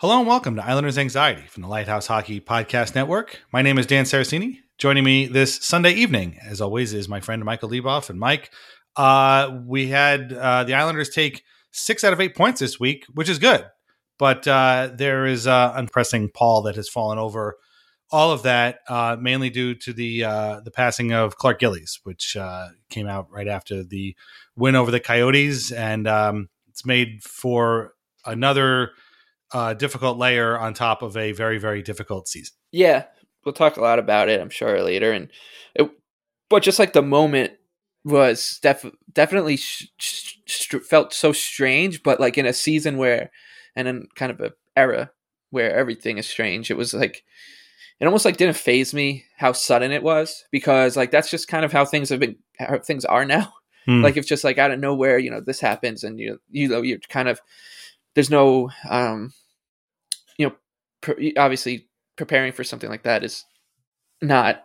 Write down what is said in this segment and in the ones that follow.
Hello and welcome to Islanders Anxiety from the Lighthouse Hockey Podcast Network. My name is Dan Saraceni. Joining me this Sunday evening, as always, is my friend Michael Leboff. And Mike, uh, we had uh, the Islanders take six out of eight points this week, which is good. But uh, there is uh, unpressing pall that has fallen over all of that, uh, mainly due to the uh, the passing of Clark Gillies, which uh, came out right after the win over the Coyotes, and um, it's made for another uh, difficult layer on top of a very very difficult season. Yeah, we'll talk a lot about it, I'm sure later. And it, but just like the moment was def- definitely sh- sh- felt so strange, but like in a season where, and in kind of a era where everything is strange, it was like it almost like didn't phase me how sudden it was because like that's just kind of how things have been how things are now. Hmm. Like it's just like out of nowhere, you know, this happens and you you know you're kind of there's no um you know obviously preparing for something like that is not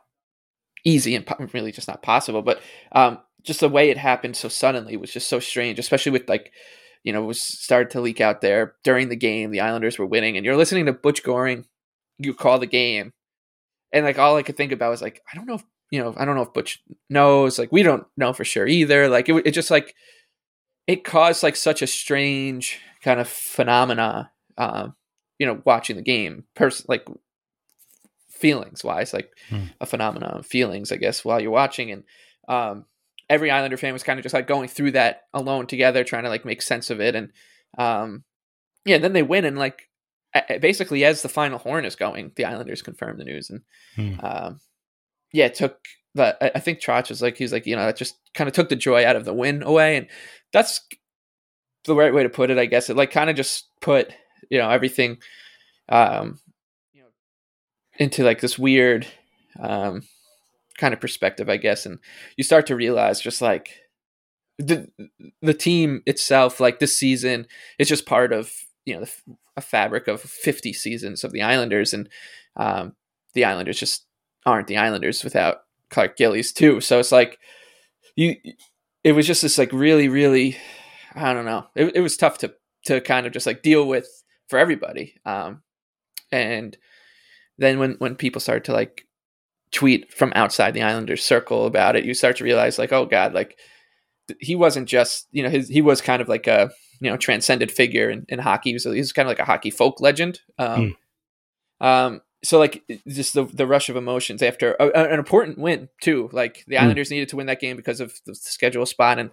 easy and po- really just not possible but um just the way it happened so suddenly was just so strange especially with like you know was started to leak out there during the game the islanders were winning and you're listening to butch goring you call the game and like all i could think about was like i don't know if you know i don't know if butch knows like we don't know for sure either like it, it just like it caused like such a strange kind of phenomena um you know watching the game person like feelings wise like hmm. a phenomenon of feelings i guess while you're watching and um every islander fan was kind of just like going through that alone together trying to like make sense of it and um yeah then they win and like basically as the final horn is going the islanders confirm the news and hmm. um yeah it took but I think Trotz was like, he's like, you know, that just kind of took the joy out of the win away. And that's the right way to put it, I guess. It like kind of just put you know everything um you know into like this weird um kind of perspective i guess. And you start to realize just like the the team itself like this season is just part of you know the, a fabric of 50 seasons of the islanders. And um the islanders just aren't the islanders without clark gillies too. So it's like you it was just this like really really i don't know it, it was tough to to kind of just like deal with for everybody. Um, and then when when people start to like tweet from outside the Islanders circle about it, you start to realize like, oh god, like he wasn't just you know his he was kind of like a you know transcended figure in, in hockey. He was, he was kind of like a hockey folk legend. Um, mm. um, so like just the the rush of emotions after a, an important win too. Like the hmm. Islanders mm. needed to win that game because of the schedule spot and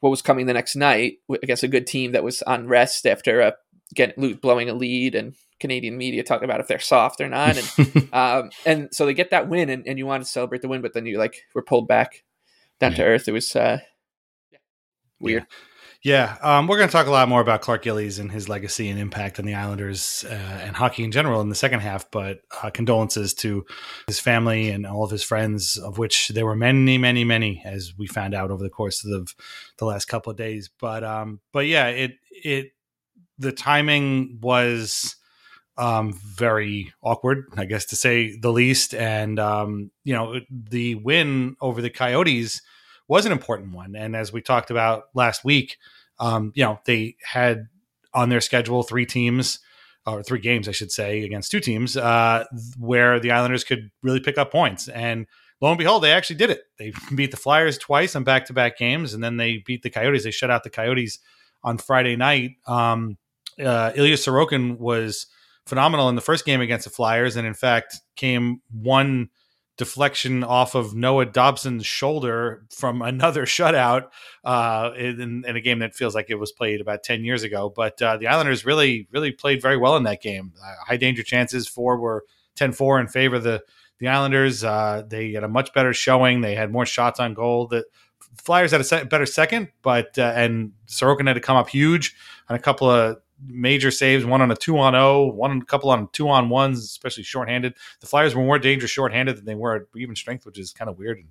what was coming the next night. I guess a good team that was on rest after a get blowing a lead and Canadian media talking about if they're soft or not. And um, and so they get that win and, and you want to celebrate the win, but then you like were pulled back down yeah. to earth. It was uh, weird. Yeah. Yeah, um, we're going to talk a lot more about Clark Gillies and his legacy and impact on the Islanders uh, and hockey in general in the second half. But uh, condolences to his family and all of his friends, of which there were many, many, many, as we found out over the course of the, the last couple of days. But um, but yeah, it it the timing was um, very awkward, I guess to say the least. And um, you know, the win over the Coyotes was an important one. And as we talked about last week, um, you know, they had on their schedule three teams or three games, I should say, against two teams uh, where the Islanders could really pick up points. And lo and behold, they actually did it. They beat the Flyers twice on back to back games, and then they beat the Coyotes. They shut out the Coyotes on Friday night. Um, uh, Ilya Sorokin was phenomenal in the first game against the Flyers, and in fact, came one deflection off of Noah Dobson's shoulder from another shutout uh, in, in, a game that feels like it was played about 10 years ago. But uh, the Islanders really, really played very well in that game. Uh, high danger chances, four were 10 4 in favor of the, the Islanders. Uh, they had a much better showing. They had more shots on goal. The Flyers had a better second, but uh, and Sorokin had to come up huge on a couple of major saves, one on a two on O, one a couple on two on ones, especially shorthanded. The Flyers were more dangerous shorthanded than they were at even strength, which is kind of weird and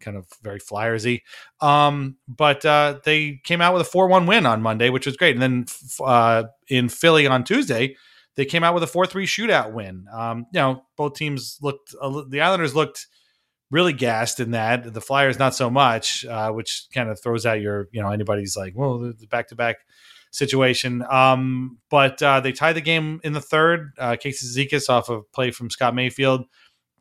kind of very Flyersy. Um, but uh, they came out with a 4 1 win on Monday, which was great. And then uh, in Philly on Tuesday, they came out with a 4 3 shootout win. Um, you know, both teams looked, uh, the Islanders looked really gassed in that. The Flyers, not so much, uh, which kind of throws out your, you know, anybody's like, well, the back to back situation. Um, but uh, they tied the game in the third. Uh, Casey Cizikas off of play from Scott Mayfield.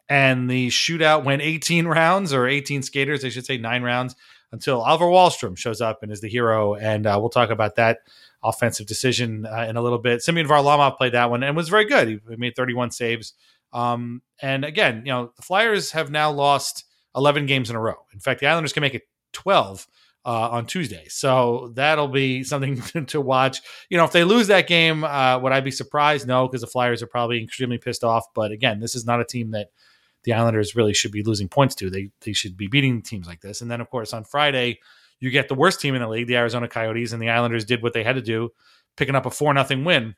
And the shootout went 18 rounds or 18 skaters, I should say, nine rounds until Oliver Wahlstrom shows up and is the hero. And uh, we'll talk about that offensive decision uh, in a little bit. Semyon Varlamov played that one and was very good. He made 31 saves. Um, and again, you know, the Flyers have now lost 11 games in a row. In fact, the Islanders can make it 12 uh, on Tuesday. So that'll be something to watch. You know, if they lose that game, uh, would I be surprised? No, because the Flyers are probably extremely pissed off. But again, this is not a team that the Islanders really should be losing points to. They they should be beating teams like this. And then of course on Friday, you get the worst team in the league, the Arizona Coyotes, and the Islanders did what they had to do, picking up a four nothing win.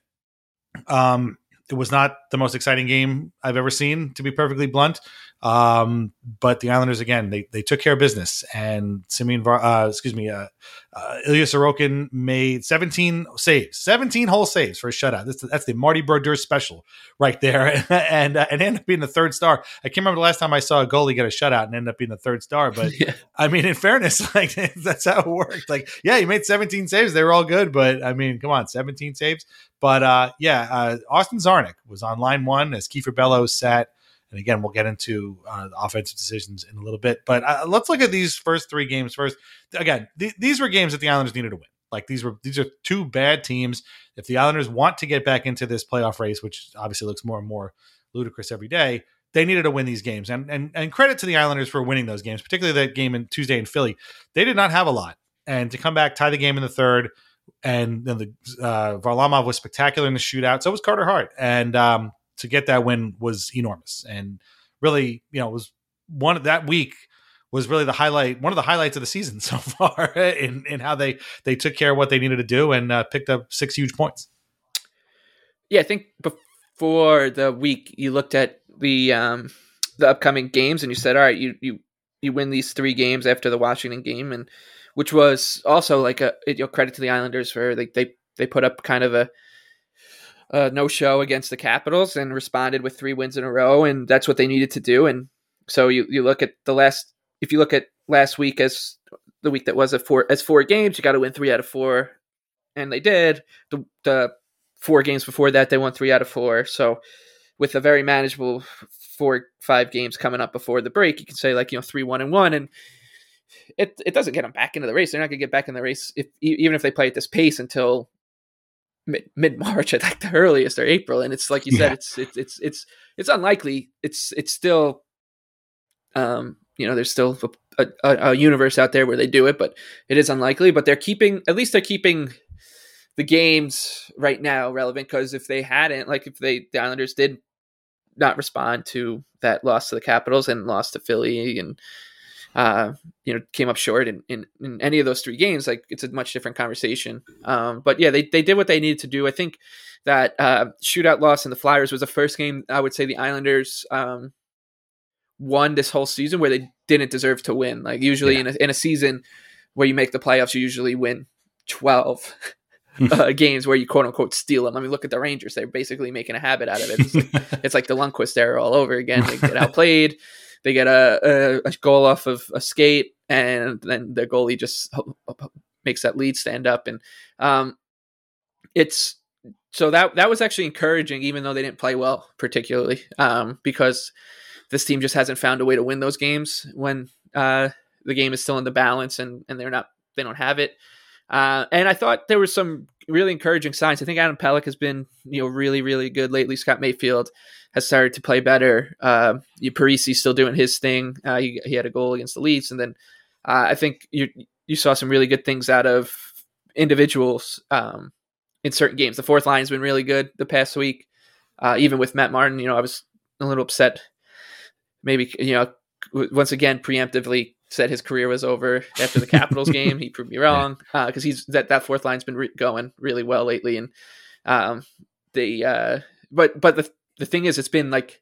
Um, it was not the most exciting game I've ever seen, to be perfectly blunt. Um, but the Islanders again, they they took care of business, and Simeon, uh, excuse me, uh, uh, Ilya Sorokin made 17 saves, 17 whole saves for a shutout. That's the, that's the Marty Brodeur special right there, and uh, and ended up being the third star. I can't remember the last time I saw a goalie get a shutout and end up being the third star, but yeah. I mean, in fairness, like that's how it worked. Like, yeah, he made 17 saves; they were all good, but I mean, come on, 17 saves. But uh, yeah, uh, Austin Czarnik was on line one as Kiefer Bellows sat and again, we'll get into uh, offensive decisions in a little bit. But uh, let's look at these first three games first. Again, th- these were games that the Islanders needed to win. Like these were these are two bad teams. If the Islanders want to get back into this playoff race, which obviously looks more and more ludicrous every day, they needed to win these games. And and and credit to the Islanders for winning those games, particularly that game in Tuesday in Philly. They did not have a lot, and to come back, tie the game in the third, and then the uh, Varlamov was spectacular in the shootout. So was Carter Hart, and um, to get that win was enormous and really, you know, was one of that week was really the highlight, one of the highlights of the season so far in, in how they, they took care of what they needed to do and uh, picked up six huge points. Yeah. I think before the week you looked at the, um, the upcoming games and you said, all right, you, you, you win these three games after the Washington game and which was also like a, you know, credit to the Islanders for like they, they put up kind of a, uh, no show against the Capitals and responded with three wins in a row, and that's what they needed to do. And so you you look at the last if you look at last week as the week that was a four as four games, you got to win three out of four, and they did. The the four games before that, they won three out of four. So with a very manageable four five games coming up before the break, you can say like you know three one and one and. It, it doesn't get them back into the race. They're not going to get back in the race if even if they play at this pace until mid March at like the earliest or April, and it's like you said, it's it's it's it's it's unlikely. It's it's still, um, you know, there's still a, a, a universe out there where they do it, but it is unlikely. But they're keeping at least they're keeping the games right now relevant because if they hadn't, like if they the Islanders did not respond to that loss to the Capitals and lost to Philly and uh, you know, came up short in, in, in, any of those three games, like it's a much different conversation. Um, but yeah, they, they did what they needed to do. I think that uh, shootout loss in the Flyers was the first game I would say the Islanders um, won this whole season where they didn't deserve to win. Like usually yeah. in, a, in a season where you make the playoffs, you usually win 12 uh, games where you quote unquote steal them. I mean, look at the Rangers; they're basically making a habit out of it. It's like, it's like the Lundqvist era all over again. They get outplayed, they get a, a, a goal off of a skate, and then the goalie just makes that lead stand up. And um, it's so that that was actually encouraging, even though they didn't play well particularly, um, because this team just hasn't found a way to win those games when uh, the game is still in the balance and and they're not they don't have it. Uh, and I thought there were some really encouraging signs. I think Adam Pelech has been, you know, really, really good lately. Scott Mayfield has started to play better. Uh, Parise's still doing his thing. Uh, he, he, had a goal against the Leafs, and then uh, I think you you saw some really good things out of individuals um, in certain games. The fourth line has been really good the past week. Uh, even with Matt Martin, you know, I was a little upset. Maybe you know, once again, preemptively said his career was over after the Capitals game. He proved me wrong because uh, he's that that fourth line's been re- going really well lately, and um, the uh, but but the the thing is, it's been like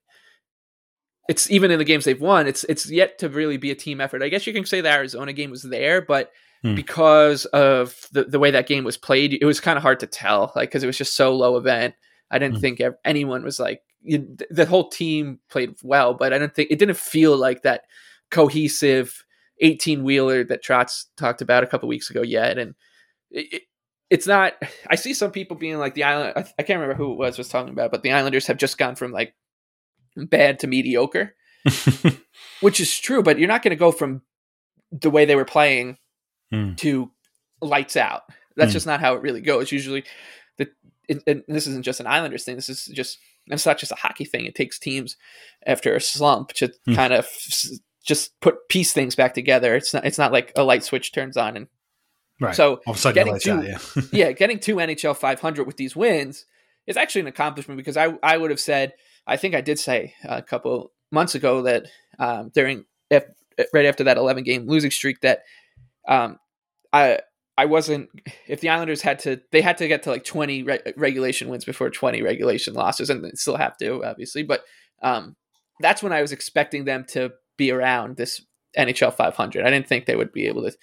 it's even in the games they've won, it's it's yet to really be a team effort. I guess you can say the Arizona game was there, but hmm. because of the the way that game was played, it was kind of hard to tell, like because it was just so low event. I didn't hmm. think anyone was like you, the whole team played well, but I didn't think it didn't feel like that cohesive 18 wheeler that Trotz talked about a couple weeks ago yet. And it, it's not, I see some people being like the Island, I, I, can't remember who it was was talking about, but the Islanders have just gone from like bad to mediocre, which is true, but you're not going to go from the way they were playing mm. to lights out. That's mm. just not how it really goes. Usually, the, and this isn't just an Islanders thing. This is just, it's not just a hockey thing. It takes teams after a slump to mm. kind of just put piece things back together. It's not it's not like a light switch turns on and right. So all of a sudden getting to, out, yeah. yeah, getting to NHL 500 with these wins is actually an accomplishment because I I would have said I think I did say a couple months ago that um, during right after that 11 game losing streak that um, I I wasn't if the Islanders had to they had to get to like 20 re- regulation wins before 20 regulation losses and they still have to obviously but um, that's when I was expecting them to be around this NHL 500. I didn't think they would be able to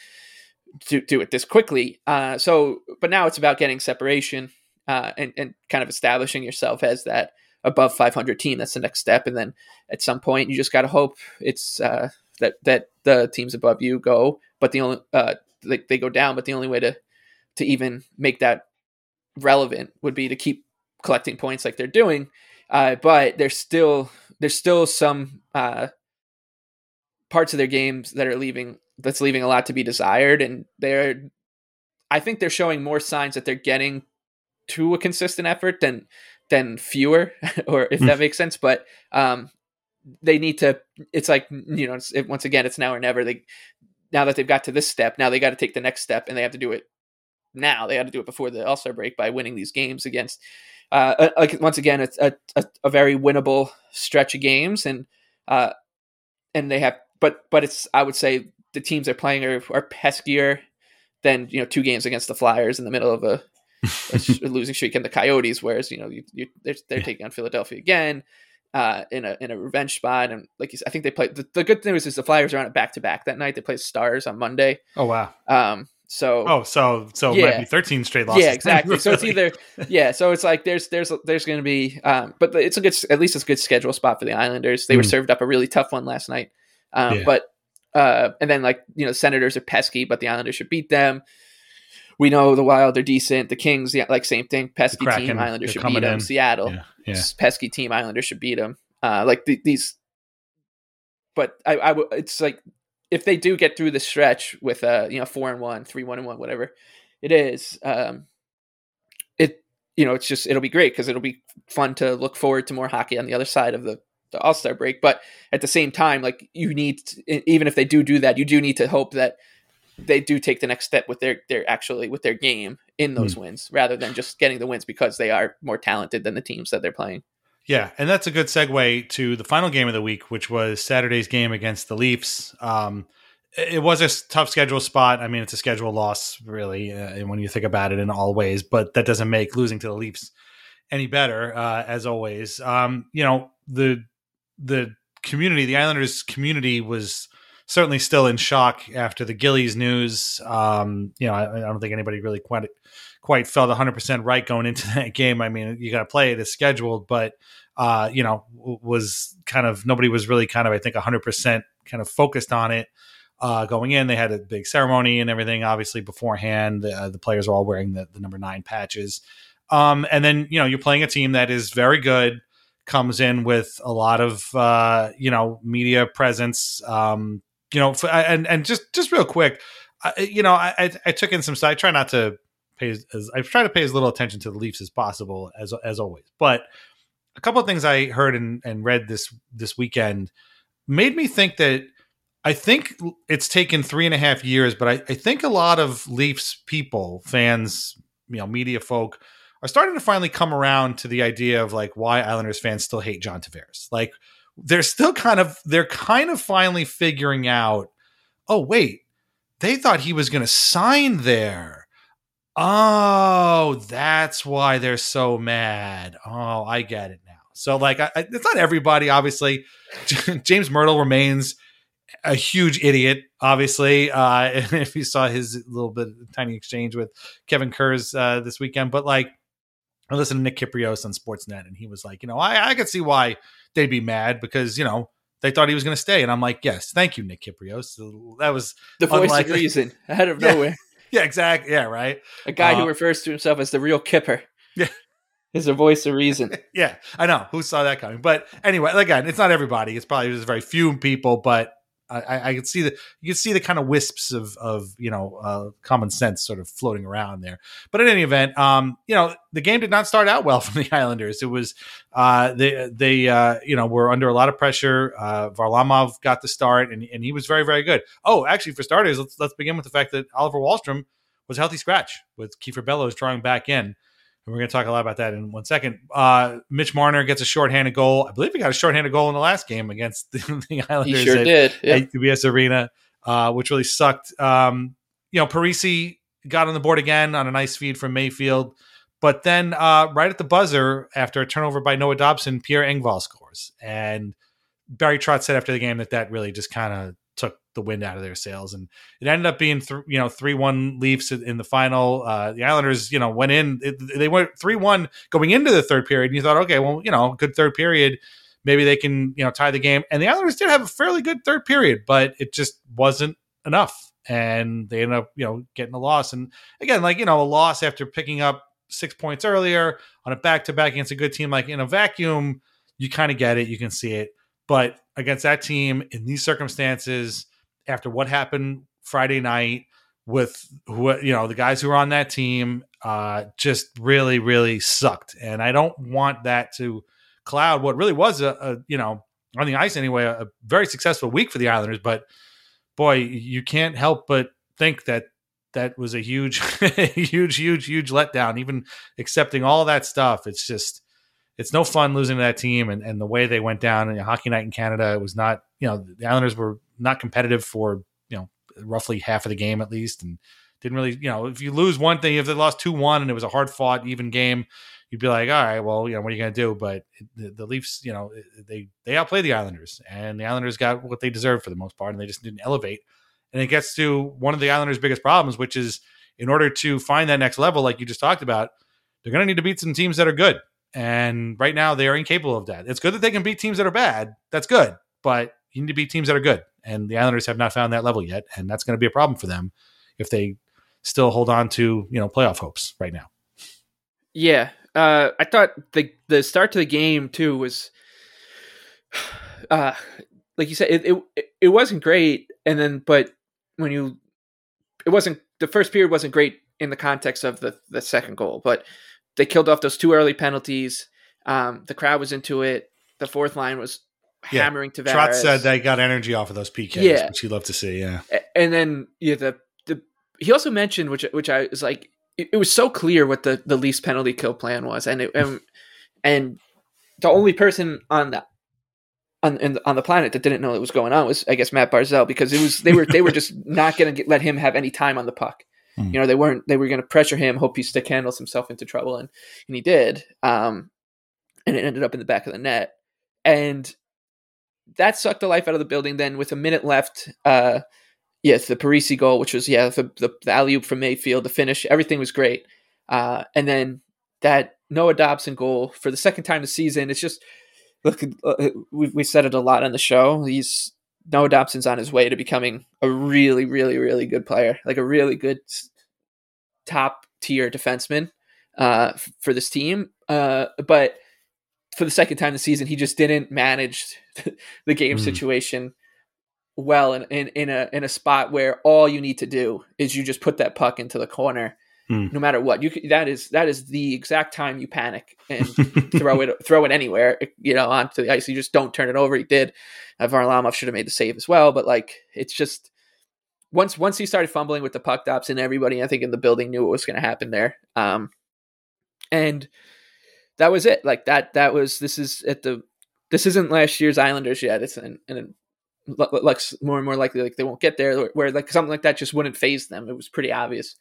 do, do it this quickly. Uh, so, but now it's about getting separation uh, and, and kind of establishing yourself as that above 500 team. That's the next step. And then at some point, you just got to hope it's uh, that that the teams above you go, but the only uh, they, they go down. But the only way to to even make that relevant would be to keep collecting points like they're doing. Uh, but there's still there's still some uh, parts of their games that are leaving that's leaving a lot to be desired and they're I think they're showing more signs that they're getting to a consistent effort than than fewer or if that hmm. makes sense but um they need to it's like you know it, once again it's now or never they now that they've got to this step now they got to take the next step and they have to do it now they got to do it before the all-star break by winning these games against uh, like once again it's a, a, a, very winnable stretch of games and uh, and they have but but it's I would say the teams they're playing are, are peskier than you know two games against the Flyers in the middle of a, a losing streak and the Coyotes, whereas you know you, you, they're, they're taking on Philadelphia again uh, in a in a revenge spot, and like you said, I think they play. The, the good news is the Flyers are on it back to back that night. They play Stars on Monday. Oh wow. Um. So oh so so yeah. might be thirteen straight losses. Yeah, exactly. so it's either yeah. So it's like there's there's there's going to be um, but it's a good at least it's a good schedule spot for the Islanders. They mm. were served up a really tough one last night. Um, yeah. But uh, and then like you know, Senators are pesky, but the Islanders should beat them. We know the Wild are decent. The Kings, yeah, like same thing. Pesky Kraken, team, Islanders should beat them. In. Seattle, yeah, yeah. pesky team, Islanders should beat them. Uh, like the, these, but I, I w- it's like if they do get through the stretch with uh you know four and one, three one and one, whatever it is, um, it you know, it's just it'll be great because it'll be fun to look forward to more hockey on the other side of the the All Star break. But at the same time, like you need, to, even if they do do that, you do need to hope that they do take the next step with their their actually with their game in those mm. wins rather than just getting the wins because they are more talented than the teams that they're playing. Yeah, and that's a good segue to the final game of the week, which was Saturday's game against the Leafs. Um, it was a tough schedule spot. I mean, it's a schedule loss, really, uh, when you think about it in all ways. But that doesn't make losing to the Leafs any better, uh, as always. Um, you know, the the community, the Islanders community, was certainly still in shock after the Gillies news. Um, you know, I, I, don't think anybody really quite quite felt 100 percent right going into that game. I mean, you got to play it as scheduled, but uh, you know, was kind of nobody was really kind of I think 100 percent kind of focused on it uh, going in. They had a big ceremony and everything, obviously beforehand. Uh, the players are all wearing the, the number nine patches. Um, and then you know you're playing a team that is very good, comes in with a lot of uh, you know media presence. Um, you know, and and just just real quick, you know, I, I took in some. I try not to pay as I try to pay as little attention to the Leafs as possible, as as always. But a couple of things I heard and, and read this this weekend made me think that I think it's taken three and a half years, but I, I, think a lot of Leafs people, fans, you know, media folk, are starting to finally come around to the idea of like why Islanders fans still hate John Tavares. Like they're still kind of they're kind of finally figuring out, oh wait, they thought he was going to sign there. Oh, that's why they're so mad. Oh, I get it now. So like, I, it's not everybody. Obviously, James Mirtle remains a huge idiot, obviously. Uh, if you saw his little bit tiny exchange with Kevin Kurz uh, this weekend, but like, I listened to Nick Kypreos on Sportsnet, and he was like, you know, I, I could see why they'd be mad because you know they thought he was going to stay, and I'm like, yes, thank you, Nick Kypreos. That was the voice unlikely. of reason out of yeah. nowhere. Yeah, exactly. Yeah, right. A guy uh, who refers to himself as the real Kipper. Yeah, is a voice of reason. yeah, I know. Who saw that coming? But anyway, again, it's not everybody. It's probably just very few people, but I, I can see the you can see the kind of wisps of of you know uh, common sense sort of floating around there. But in any event, um, you know the game did not start out well from the Islanders. It was uh, they they uh, you know were under a lot of pressure. Uh, Varlamov got the start, and, and he was very very good. Oh, actually, for starters, let's let's begin with the fact that Oliver Wahlstrom was healthy scratch with Kiefer Bellows drawing back in and we're going to talk a lot about that in one second. Uh, Mitch Marner gets a shorthanded goal. I believe he got a shorthanded goal in the last game against the, the Islanders. He sure at, did. Yeah. At UBS Arena, uh, which really sucked. Um, you know, Parise got on the board again on a nice feed from Mayfield. But then uh, right at the buzzer, after a turnover by Noah Dobson, Pierre Engvall scores. And Barry Trotz said after the game that that really just kind of took the wind out of their sails, and it ended up being th- you know three one Leafs in the final. Uh, the Islanders you know went in it, they went three one going into the third period, and you thought okay, well you know good third period, maybe they can you know tie the game, and the Islanders did have a fairly good third period, but it just wasn't enough, and they ended up you know getting a loss, and again like you know a loss after picking up six points earlier on a back to back against a good team like in a vacuum, you kind of get it, you can see it. But against that team in these circumstances, after what happened Friday night with who you know the guys who were on that team, uh, just really really sucked, and I don't want that to cloud what really was a, a you know on the ice anyway a, a very successful week for the Islanders. But boy, you can't help but think that that was a huge, huge, huge, huge letdown. Even accepting all that stuff, it's just it's no fun losing to that team and, and the way they went down in hockey night in Canada. It was not, you know, the Islanders were not competitive for, you know, roughly half of the game at least. And didn't really, you know, if you lose one thing, if they lost 2 1 and it was a hard fought, even game, you'd be like, all right, well, you know, what are you going to do? But the, the, Leafs, you know, they, they outplayed the Islanders and the Islanders got what they deserved for the most part and they just didn't elevate. And it gets to one of the Islanders' biggest problems, which is in order to find that next level, like you just talked about, they're going to need to beat some teams that are good. And right now they are incapable of that. It's good that they can beat teams that are bad. That's good. But you need to beat teams that are good. And the Islanders have not found that level yet. And that's going to be a problem for them if they still hold on to, you know, playoff hopes right now. Yeah. Uh, I thought the the start to the game too was uh like you said, it, it it wasn't great. And then but when you it wasn't the first period wasn't great in the context of the the second goal, but they killed off those two early penalties. Um, the crowd was into it. The fourth line was Yeah. hammering Tavares. Trotz said they got energy off of those PKs, Yeah. which he loved to see. Yeah. And then yeah, the the he also mentioned which which I was like it, it was so clear what the the least penalty kill plan was, and it, and and the only person on that on in, on the planet that didn't know what was going on was I guess Matt Barzal because it was they were they were just not going to let him have any time on the puck. Hmm. You know they weren't they were going to pressure him, hope he stick handles himself into trouble, and and he did. Um, and it ended up in the back of the net, and that sucked the life out of the building. Then with a minute left, uh, yes, the Parise goal, which was yeah the the, the alley oop from Mayfield, the finish, everything was great. Uh, and then that Noah Dobson goal for the second time this season. It's just look, uh, we we said it a lot on the show. He's Noah Dobson's on his way to becoming a really, really, really good player, like a really good top tier defenseman uh, f- for this team. Uh, but for the second time this season, he just didn't manage the game Mm. situation well in, in, in a in a spot where all you need to do is you just put that puck into the corner Mm. no matter what. You that is that is the exact time you panic and throw it throw it anywhere you know onto the ice. You just don't turn it over. He did. Uh, Varlamov should have made the save as well but like it's just once once he started fumbling with the puck tops and everybody I think in the building knew what was going to happen there um and that was it. Like that that was this is at the this isn't last year's Islanders yet. It's and and looks more and more likely like they won't get there where like something like that just wouldn't phase them. It was pretty obvious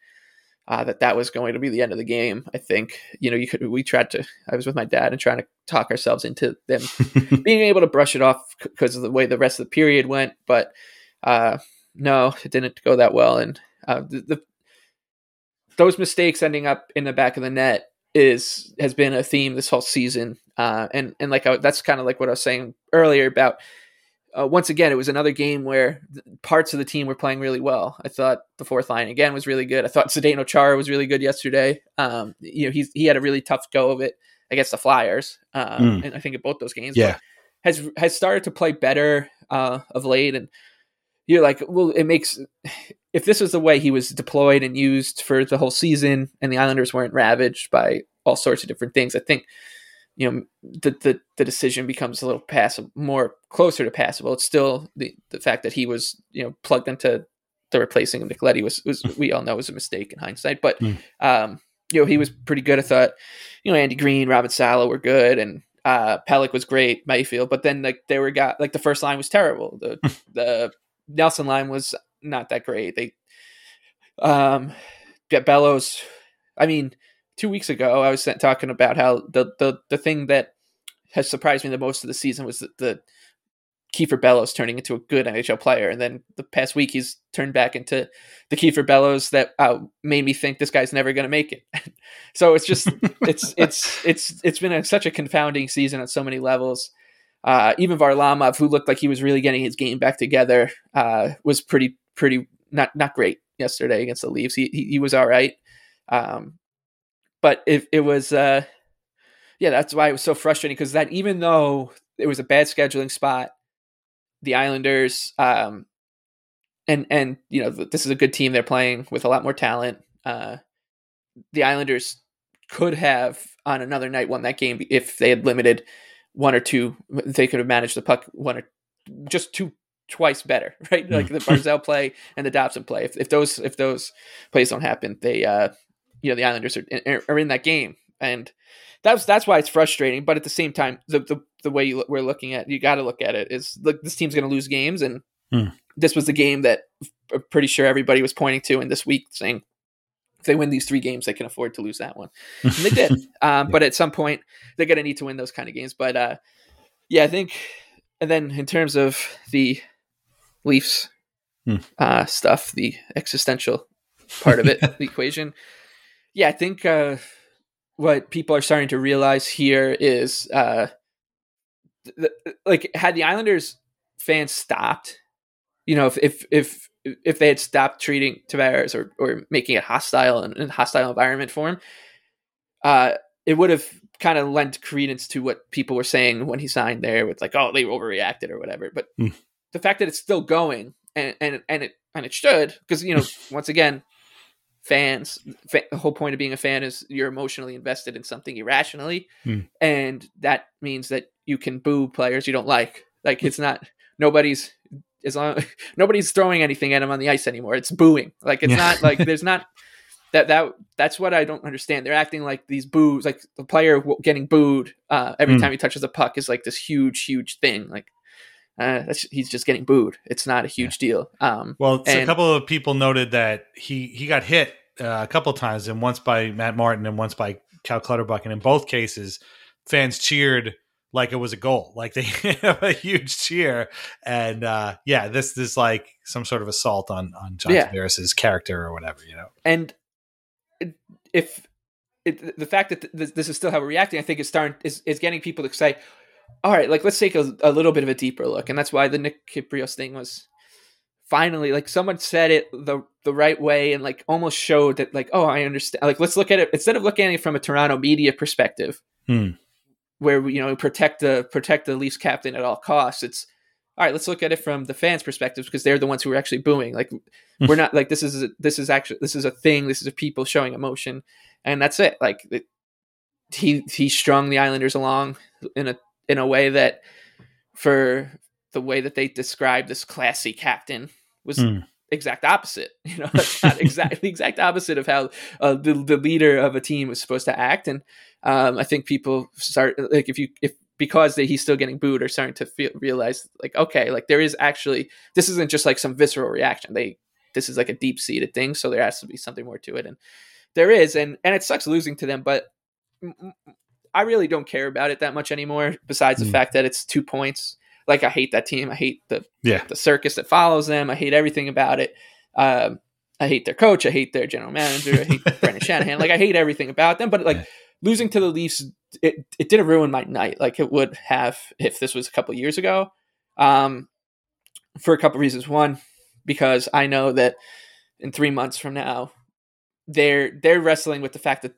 uh, that that was going to be the end of the game. I think you know you could we tried to. I was with my dad and trying to talk ourselves into them being able to brush it off because of the way the rest of the period went, but uh, no, it didn't go that well. And uh, the, the those mistakes ending up in the back of the net is has been a theme this whole season. Uh, and and like I, that's kind of like what I was saying earlier about uh, once again, it was another game where parts of the team were playing really well. I thought the fourth line again was really good. I thought Zdeno Chara was really good yesterday. Um, you know, he's he had a really tough go of it against the Flyers, um, Mm. and I think in both those games. Yeah. has has started to play better uh, of late, and you're like, well, it makes if this was the way he was deployed and used for the whole season, and the Islanders weren't ravaged by all sorts of different things. I think you know the the, the decision becomes a little passive, more closer to passable. It's still the the fact that he was you know plugged into the replacing of Nick Leddy was was we all know was a mistake in hindsight, but Mm. um, you know he was pretty good. I thought you know Andy Greene, Robin Salo were good, and uh, Pelech was great, Mayfield, but then like they were got like the first line was terrible. The the Nelson line was not that great. They um Bellows. I mean, two weeks ago I was talking about how the the the thing that has surprised me the most of the season was the, the Kiefer Bellows turning into a good NHL player, and then the past week he's turned back into the Kiefer Bellows that uh, made me think this guy's never going to make it. so it's just it's it's it's it's been a, such a confounding season on so many levels. Uh, even Varlamov, who looked like he was really getting his game back together, uh, was pretty pretty not not great yesterday against the Leafs. He he, he was all right, um, but it it was uh, yeah that's why it was so frustrating because that even though it was a bad scheduling spot, the Islanders um, and and you know this is a good team they're playing with a lot more talent. Uh, the Islanders could have on another night won that game if they had limited one or two. They could have managed the puck one or just two twice better, right? Like the Barzal play and the Dobson play. If, if those if those plays don't happen, they uh you know the Islanders are are in that game, and that's that's why it's frustrating. But at the same time, the the, the way you, we're looking at you got to look at it is look this team's going to lose games, and Hmm. this was the game that I'm pretty sure everybody was pointing to in this week, saying if they win these three games, they can afford to lose that one. And they did. Um, But at some point, they're going to need to win those kind of games. But uh, yeah, I think. And then in terms of the Leafs Hmm. uh, stuff, the existential part of it, the equation. Yeah, I think uh, what people are starting to realize here is, uh, th- th- like, had the Islanders fans stopped, you know, if if if if they had stopped treating Tavares or or making it hostile and, and hostile environment for him, uh, it would have kind of lent credence to what people were saying when he signed there with like, oh, they overreacted or whatever. But Hmm. the fact that it's still going and and and it and it should because you know once again fans fa- the whole point of being a fan is you're emotionally invested in something irrationally Hmm. and that means that you can boo players you don't like like it's not nobody's as long nobody's throwing anything at him on the ice anymore it's booing like it's Yeah. not like there's not that that that's what I don't understand. They're acting like these boos, like the player w- getting booed uh, every Hmm. time he touches a puck is like this huge, huge thing. Like uh, that's, he's just getting booed. It's not a huge deal. Um, Well, so a couple of people noted that he he got hit uh, a couple of times, and once by Matt Martin and once by Cal Clutterbuck, and in both cases, fans cheered like it was a goal, like they have a huge cheer, and uh, yeah, this this like some sort of assault on on John Yeah. Tavares's character or whatever, you know. and if it, the fact that th- this is still how we're reacting, I think is starting is, is getting people to say, "All right, like let's take a, a little bit of a deeper look," and that's why the Nick Kypreos thing was finally like someone said it the the right way and like almost showed that like, oh, I understand. Like let's look at it instead of looking at it from a Toronto media perspective, Hmm. where we, you know protect the protect the Leafs captain at all costs. It's all right. Let's look at it from the fans' perspectives because they're the ones who are actually booing. Like we're not like this is a, this is actually this is a thing. This is a people showing emotion, and that's it. Like it, he he strung the Islanders along in a in a way that for the way that they described this classy captain was Hmm. exact opposite. You know, that's not exactly the exact opposite of how uh, the the leader of a team was supposed to act. And um, I think people start like if you if because they, he's still getting booed are starting to feel realize like okay like there is actually this isn't just like some visceral reaction they this is like a deep seated thing so there has to be something more to it and there is and and it sucks losing to them but mm, mm, i really don't care about it that much anymore besides the Mm. fact that it's two points. Like i hate that team. I hate the Yeah, the circus that follows them. I hate everything about it. Um i hate their coach. I hate their general manager. I hate brendan shanahan. Like i hate everything about them. But like Yeah. losing to the leafs it, it didn't ruin my night like it would have if this was a couple years ago. Um for a couple reasons. One because i know that in three months from now they're they're wrestling with the fact that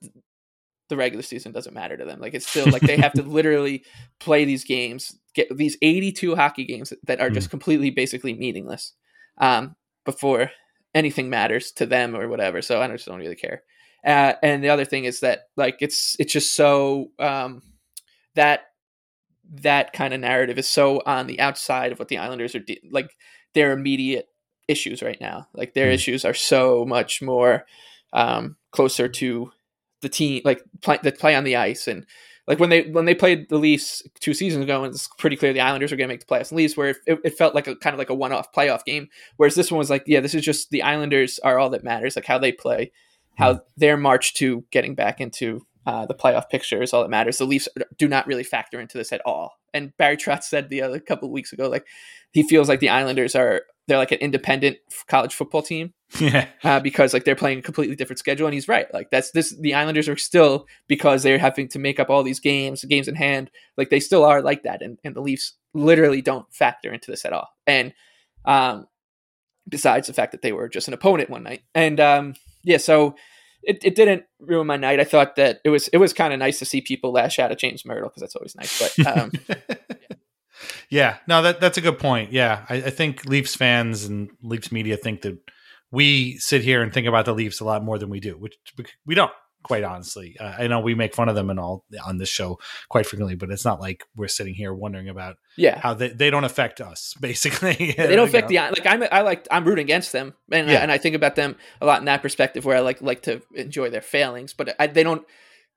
the regular season doesn't matter to them like it's still like they have to literally play these games get these 82 hockey games that are just completely basically meaningless um before anything matters to them or whatever so i just don't really care uh, and the other thing is that like it's it's just so um that that kind of narrative is so on the outside of what the Islanders are de- like their immediate issues right now. Like their Mm. issues are so much more um, closer to the team, like play, that play on the ice, and like when they when they played the Leafs two seasons ago, and it's pretty clear the Islanders are going to make the playoffs. And Leafs, where it, it, it felt like a kind of like a one off playoff game, whereas this one was like, yeah, this is just the Islanders are all that matters, like how they play, how hmm. their march to getting back into uh, the playoff picture is all that matters. The Leafs do not really factor into this at all. And Barry Trotz said the other couple of weeks ago, like he feels like the Islanders are they're like an independent college football team yeah, uh, because like they're playing a completely different schedule. And he's right. Like that's this. The Islanders are still because they're having to make up all these games, games in hand. Like they still are like that. And and the Leafs literally don't factor into this at all. And um, besides the fact that they were just an opponent one night. And um, yeah, so it, it didn't ruin my night. I thought that it was it was kind of nice to see people lash out at James Mirtle because that's always nice. But um, yeah, no, that that's a good point. Yeah, I, I think Leafs fans and Leafs media think that we sit here and think about the Leafs a lot more than we do, which we don't. Quite honestly, uh, I know we make fun of them and all on this show quite frequently, but it's not like we're sitting here wondering about yeah, how they, they don't affect us. Basically, they don't affect the like I'm I like I'm rooting against them and Yeah. and I think about them a lot in that perspective where I like like to enjoy their failings, but I, they don't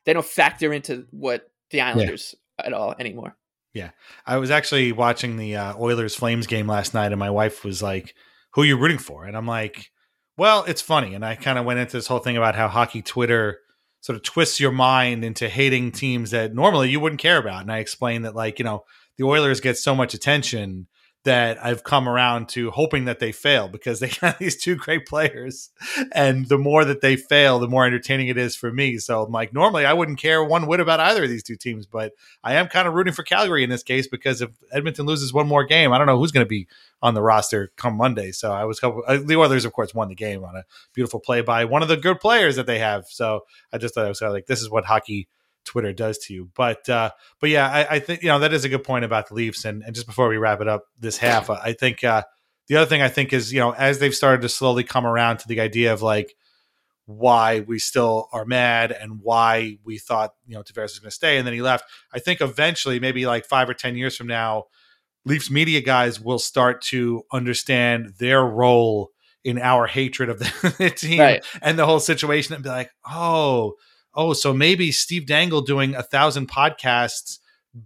they don't factor into what the Islanders at all anymore. Yeah, I was actually watching the uh, Oilers Flames game last night, and my wife was like, "Who are you rooting for?" And I'm like, "Well, it's funny." And I kind of went into this whole thing about how hockey Twitter sort of twists your mind into hating teams that normally you wouldn't care about. And I explained that, like, you know, the Oilers get so much attention that I've come around to hoping that they fail because they got these two great players. And the more that they fail, the more entertaining it is for me. So I'm like, normally I wouldn't care one whit about either of these two teams, but I am kind of rooting for Calgary in this case because if Edmonton loses one more game, I don't know who's going to be on the roster come Monday. So I was uh, the Oilers, of course, won the game on a beautiful play by one of the good players that they have. So I just thought I was kind of like, this is what hockey Twitter does to you. But uh, but yeah, I, I think you know that is a good point about the Leafs. And, and just before we wrap it up this half, I think uh, the other thing I think is you know as they've started to slowly come around to the idea of like why we still are mad and why we thought you know Tavares was going to stay, and then he left. I think eventually, maybe like five or ten years from now, Leafs media guys will start to understand their role in our hatred of the, the team Right. and the whole situation, and be like, oh, oh, so maybe Steve Dangle doing a thousand podcasts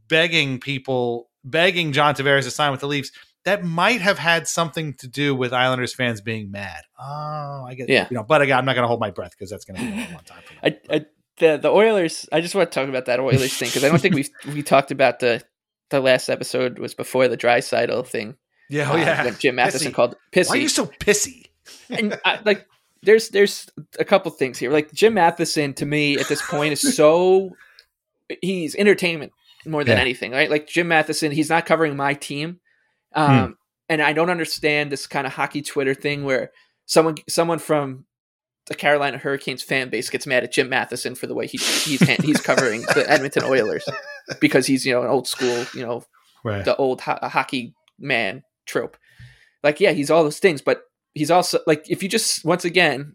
begging people, begging John Tavares to sign with the Leafs. That might have had something to do with Islanders fans being mad. Oh, I get, Yeah. you know. But again, I'm not going to hold my breath because that's going to be a long time. For me. I, I, the the Oilers. I just want to talk about that Oilers thing because I don't think we we talked about the the last episode was before the dry thing. yeah, oh uh, yeah. when Jim Matheson Pissy. called pissy. Why are you so pissy? and I, like there's there's a couple things here. Like Jim Matheson to me at this point is so he's entertainment more than Yeah. anything, right? Like Jim Matheson, he's not covering my team. Um and I don't understand this kind of hockey Twitter thing where someone someone from the Carolina Hurricanes fan base gets mad at Jim Matheson for the way he, he's he's covering the Edmonton Oilers because he's you know an old school you know Right. the old ho- hockey man trope. Like, yeah, he's all those things, but he's also like, if you just once again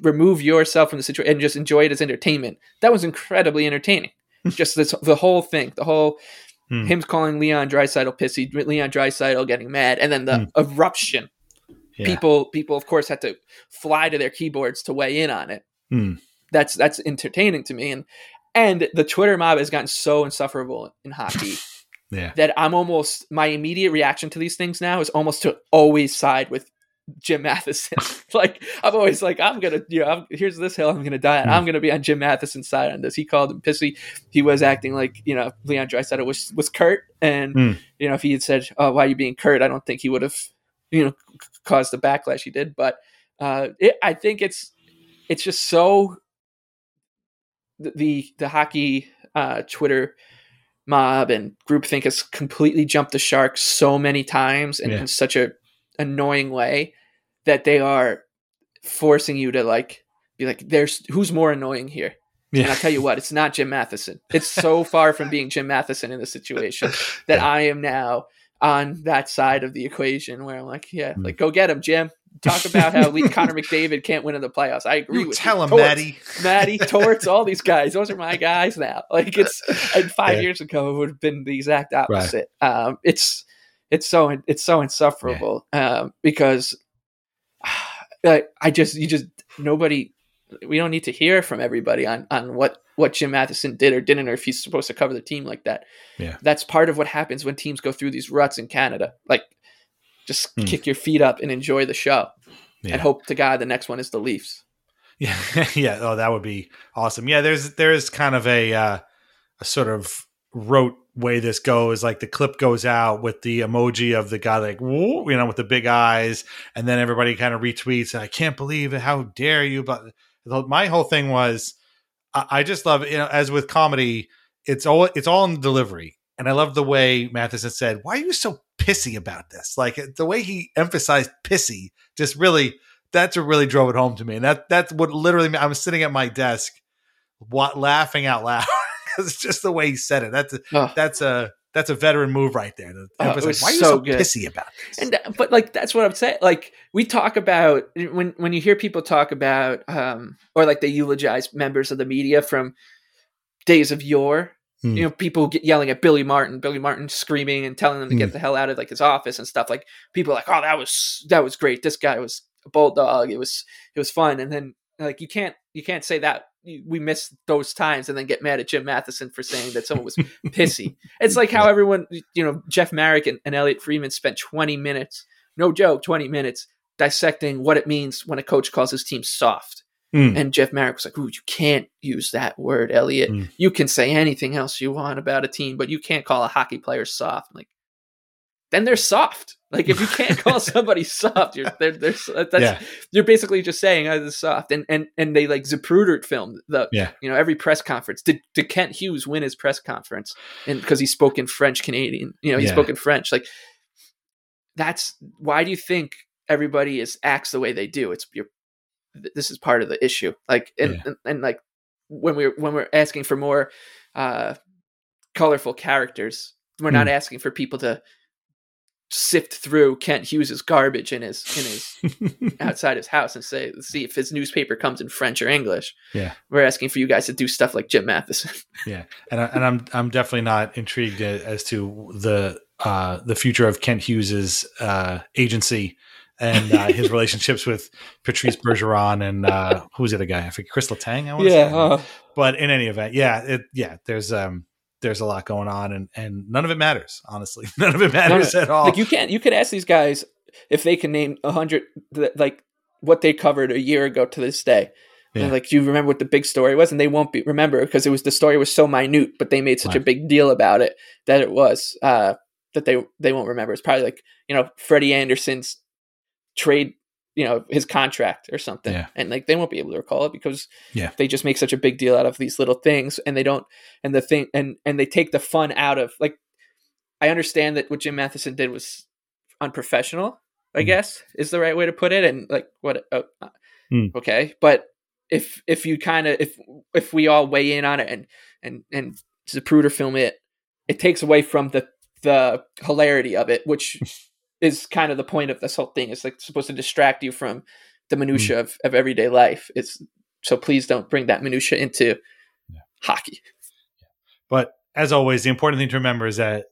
remove yourself from the situation and just enjoy it as entertainment, that was incredibly entertaining. just this, the whole thing, the whole Hmm. him calling Leon Draisaitl pissy, Leon Draisaitl getting mad, and then the eruption. Yeah. People, people, of course, had to fly to their keyboards to weigh in on it. Hmm. That's that's entertaining to me, and and the Twitter mob has gotten so insufferable in hockey Yeah. that I'm almost my immediate reaction to these things now is almost to always side with Jim Matheson. like I'm always like I'm gonna you know I'm, here's this hill I'm gonna die on. I'm gonna be on Jim Matheson's side on this. He called him pissy. He was acting like you know Leon Draisaitl was was curt, and Hmm. you know if he had said oh why are you being curt I don't think he would have you know caused the backlash he did. But uh, it, I think it's it's just so the the, the hockey uh, Twitter mob and groupthink has completely jumped the shark so many times and Yeah. in such a annoying way that they are forcing you to like be like there's who's more annoying here and i'll tell you what it's not jim matheson it's so far from being jim matheson in this situation that i am now on that side of the equation where i'm like yeah Hmm. like go get him jim talk about how Lee, connor mcdavid can't win in the playoffs i agree You with tell you. him, Torts. Maddie. Maddie, Torts, all these guys. Those are my guys now. Like it's and five Yeah. years ago it would have been the exact opposite. Um, it's it's so it's so insufferable um, because I, I just you just nobody we don't need to hear from everybody on on what what Jim Matheson did or didn't or if he's supposed to cover the team like that. Yeah. That's part of what happens when teams go through these ruts in Canada. Like just Hmm. kick your feet up and enjoy the show Yeah. and hope to God the next one is the Leafs. Yeah, yeah. Oh, that would be awesome. Yeah, there's there's kind of a uh, a sort of rote way this goes. Like the clip goes out with the emoji of the guy like you know, with the big eyes, and then everybody kind of retweets. And I can't believe it. How dare you? But my whole thing was, I, I just love you know, as with comedy, it's all it's all in the delivery, and I love the way Matheson said, "Why are you so pissy about this?" Like the way he emphasized pissy, just really that's what really drove it home to me. And that that's what literally I was sitting at my desk, what laughing out loud because it's just the way he said it. That's a, Oh. that's a that's a veteran move right there. To Oh, was Why are you so so good. pissy about this? and uh, but like that's what i'm saying like we talk about when when you hear people talk about um or like they eulogize members of the media from days of yore Hmm. you know people get yelling at billy martin billy martin screaming and telling them to Hmm. get the hell out of like his office and stuff like people are like oh that was that was great this guy was a bulldog it was it was fun and then like you can't you can't say that we miss those times and then get mad at jim matheson for saying that someone was pissy it's like how everyone, you know, Jeff Marek and, and Elliotte Friedman spent 20 minutes, no joke, 20 minutes dissecting what it means when a coach calls his team soft. Hmm. And Jeff Marek was like, Ooh, you can't use that word, Elliotte. Hmm. You can say anything else you want about a team, but you can't call a hockey player soft. I'm like, then they're soft. Like if you can't call somebody soft, you're they're, they're that's Yeah. you're basically just saying oh, this is soft. And and and they like Zapruder filmed the Yeah. you know every press conference. Did did Kent Hughes win his press conference? And because he spoke in French Canadian, you know, he Yeah. spoke in French. Like that's why do you think everybody is acts the way they do? It's you're this is part of the issue. Like and, Yeah. and, and like when we're when we're asking for more uh colorful characters, we're not Hmm. asking for people to sift through Kent Hughes's garbage in his in his outside his house and say see if his newspaper comes in French or English. Yeah, we're asking for you guys to do stuff like Jim Matheson. yeah, and I, and I'm I'm definitely not intrigued as to the uh, the future of Kent Hughes's uh, agency and uh, his relationships with Patrice Bergeron and uh, who's the other guy? I forget Chris Letang. I want yeah, uh, but in any event, yeah, it, yeah. There's um there's a lot going on, and and none of it matters. Honestly, none of it matters at all. Like you can't you could ask these guys if they can name a hundred like what they covered a year ago to this day. Yeah. And like, do you remember what the big story was? And they won't be remember because it was the story was so minute, but they made such right. a big deal about it that it was uh, that they they won't remember. It's probably like you know Freddie Andersen's trade you know his contract or something yeah. and like they won't be able to recall it because yeah they just make such a big deal out of these little things and they don't and the thing and and they take the fun out of like i understand that what jim matheson did was unprofessional i mm. guess is the right way to put it and like what uh, mm. okay but if if you kind of if if we all weigh in on it and and and Zapruder film it it takes away from the the hilarity of it which is kind of the point of this whole thing. It's like supposed to distract you from the minutia mm. of, of everyday life. It's so please don't bring that minutia into yeah. hockey. But as always, the important thing to remember is that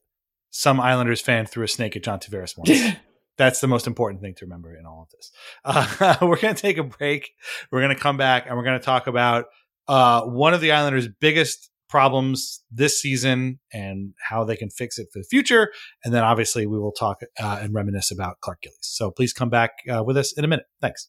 some Islanders fan threw a snake at John Tavares once. That's the most important thing to remember in all of this. Uh, we're going to take a break. We're going to come back and we're going to talk about uh, one of the Islanders' biggest problems this season and how they can fix it for the future. And then obviously we will talk uh, and reminisce about Clark Gillies. So please come back uh, with us in a minute. Thanks.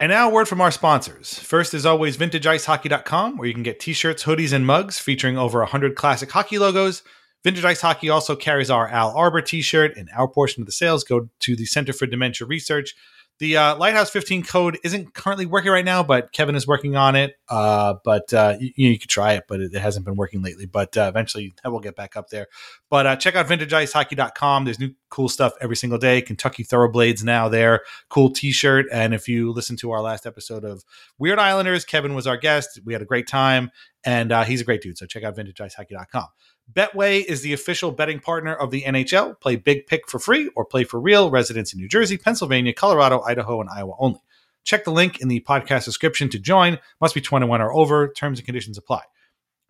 And now, a word from our sponsors. First, as always, VintageIceHockey.com, where you can get t shirts, hoodies, and mugs featuring over 100 classic hockey logos. Vintage Ice Hockey also carries our Al Arbour t shirt, and our portion of the sales go to the Center for Dementia Research. The uh, Lighthouse 15 code isn't currently working right now, but Kevin is working on it. Uh, but uh, you, you, could try it, but it, hasn't been working lately. But uh, eventually that will get back up there. But uh, check out vintageicehockey.com. There's new cool stuff every single day. Kentucky Thoroughblades now there. Cool t shirt. And if you listen to our last episode of Weird Islanders, Kevin was our guest. We had a great time, and uh, he's a great dude. So check out vintageicehockey.com. Betway is the official betting partner of the NHL. Play Big Pick for free or play for real. Residents in New Jersey, Pennsylvania, Colorado, Idaho, and Iowa only. Check the link in the podcast description to join. Must be 21 or over. Terms and conditions apply.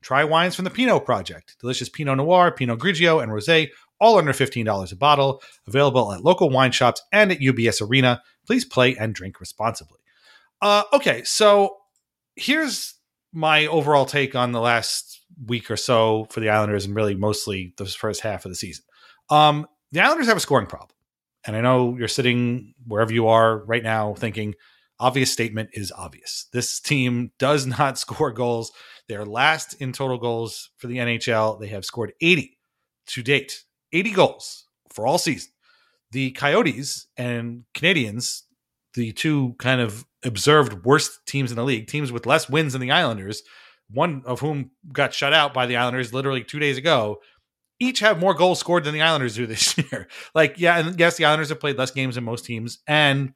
Try wines from the Pinot Project. Delicious Pinot Noir, Pinot Grigio, and Rosé, all under $15 a bottle. Available at local wine shops and at UBS Arena. Please play and drink responsibly. Uh, okay, so here's my overall take on the last week or so for the Islanders and really mostly the first half of the season. Um, the Islanders have a scoring problem. And I know you're sitting wherever you are right now thinking, obvious statement is obvious. This team does not score goals. They're last in total goals for the NHL. They have scored 80 to date, 80 goals for all season. The Coyotes and Canadiens, the two kind of observed worst teams in the league, teams with less wins than the Islanders, one of whom got shut out by the Islanders literally two days ago, each have more goals scored than the Islanders do this year. like, yeah, and yes, the Islanders have played less games than most teams. And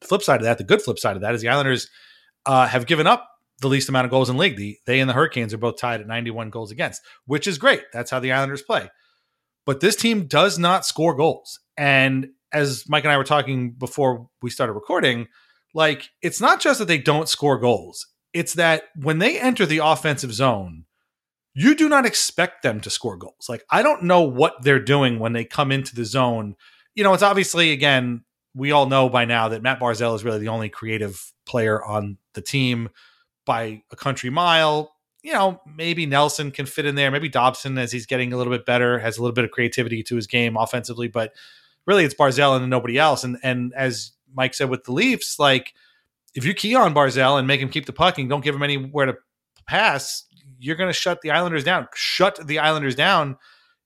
the flip side of that, the good flip side of that is the Islanders uh, have given up the least amount of goals in league. The, they and the Hurricanes are both tied at 91 goals against, which is great. That's how the Islanders play. But this team does not score goals. And as Mike and I were talking before we started recording, like it's not just that they don't score goals it's that when they enter the offensive zone, you do not expect them to score goals. Like I don't know what they're doing when they come into the zone. You know, it's obviously again, we all know by now that Matt Barzal is really the only creative player on the team by a country mile. You know, maybe Nelson can fit in there. Maybe Dobson, as he's getting a little bit better, has a little bit of creativity to his game offensively. But really, it's Barzal and nobody else. And and as Mike said with the Leafs, like if you key on Barzal and make him keep the puck and don't give him anywhere to pass, you're going to shut the Islanders down. Shut the Islanders down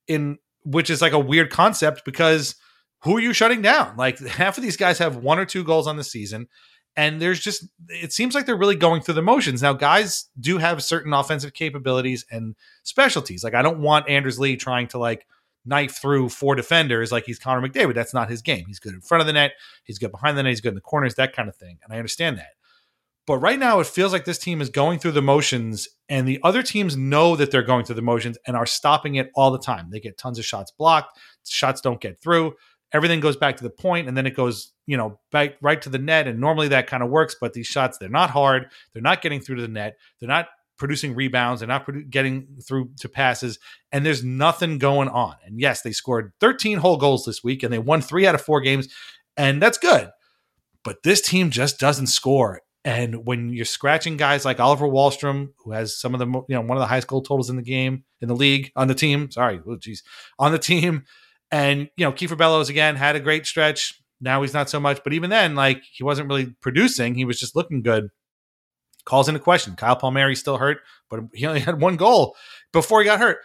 in which is like a weird concept because who are you shutting down? Like half of these guys have one or two goals on the season and there's just it seems like they're really going through the motions. Now guys do have certain offensive capabilities and specialties. Like I don't want Anders Lee trying to like knife through four defenders like he's Connor McDavid. That's not his game. He's good in front of the net, he's good behind the net, he's good in the corners, that kind of thing. And I understand that. But right now, it feels like this team is going through the motions, and the other teams know that they're going through the motions and are stopping it all the time. They get tons of shots blocked, shots don't get through. Everything goes back to the point, and then it goes, you know, back right to the net. And normally that kind of works, but these shots they're not hard. They're not getting through to the net. They're not producing rebounds. They're not produ- getting through to passes, and there's nothing going on. And yes, they scored 13 whole goals this week, and they won three out of four games, and that's good. But this team just doesn't score. And when you're scratching guys like Oliver Wahlstrom, who has some of the you know one of the highest goal totals in the game in the league on the team, sorry, oh geez, on the team, and you know Kiefer Bellows again had a great stretch. Now he's not so much, but even then, like he wasn't really producing; he was just looking good. Calls into question. Kyle Palmieri still hurt, but he only had one goal before he got hurt.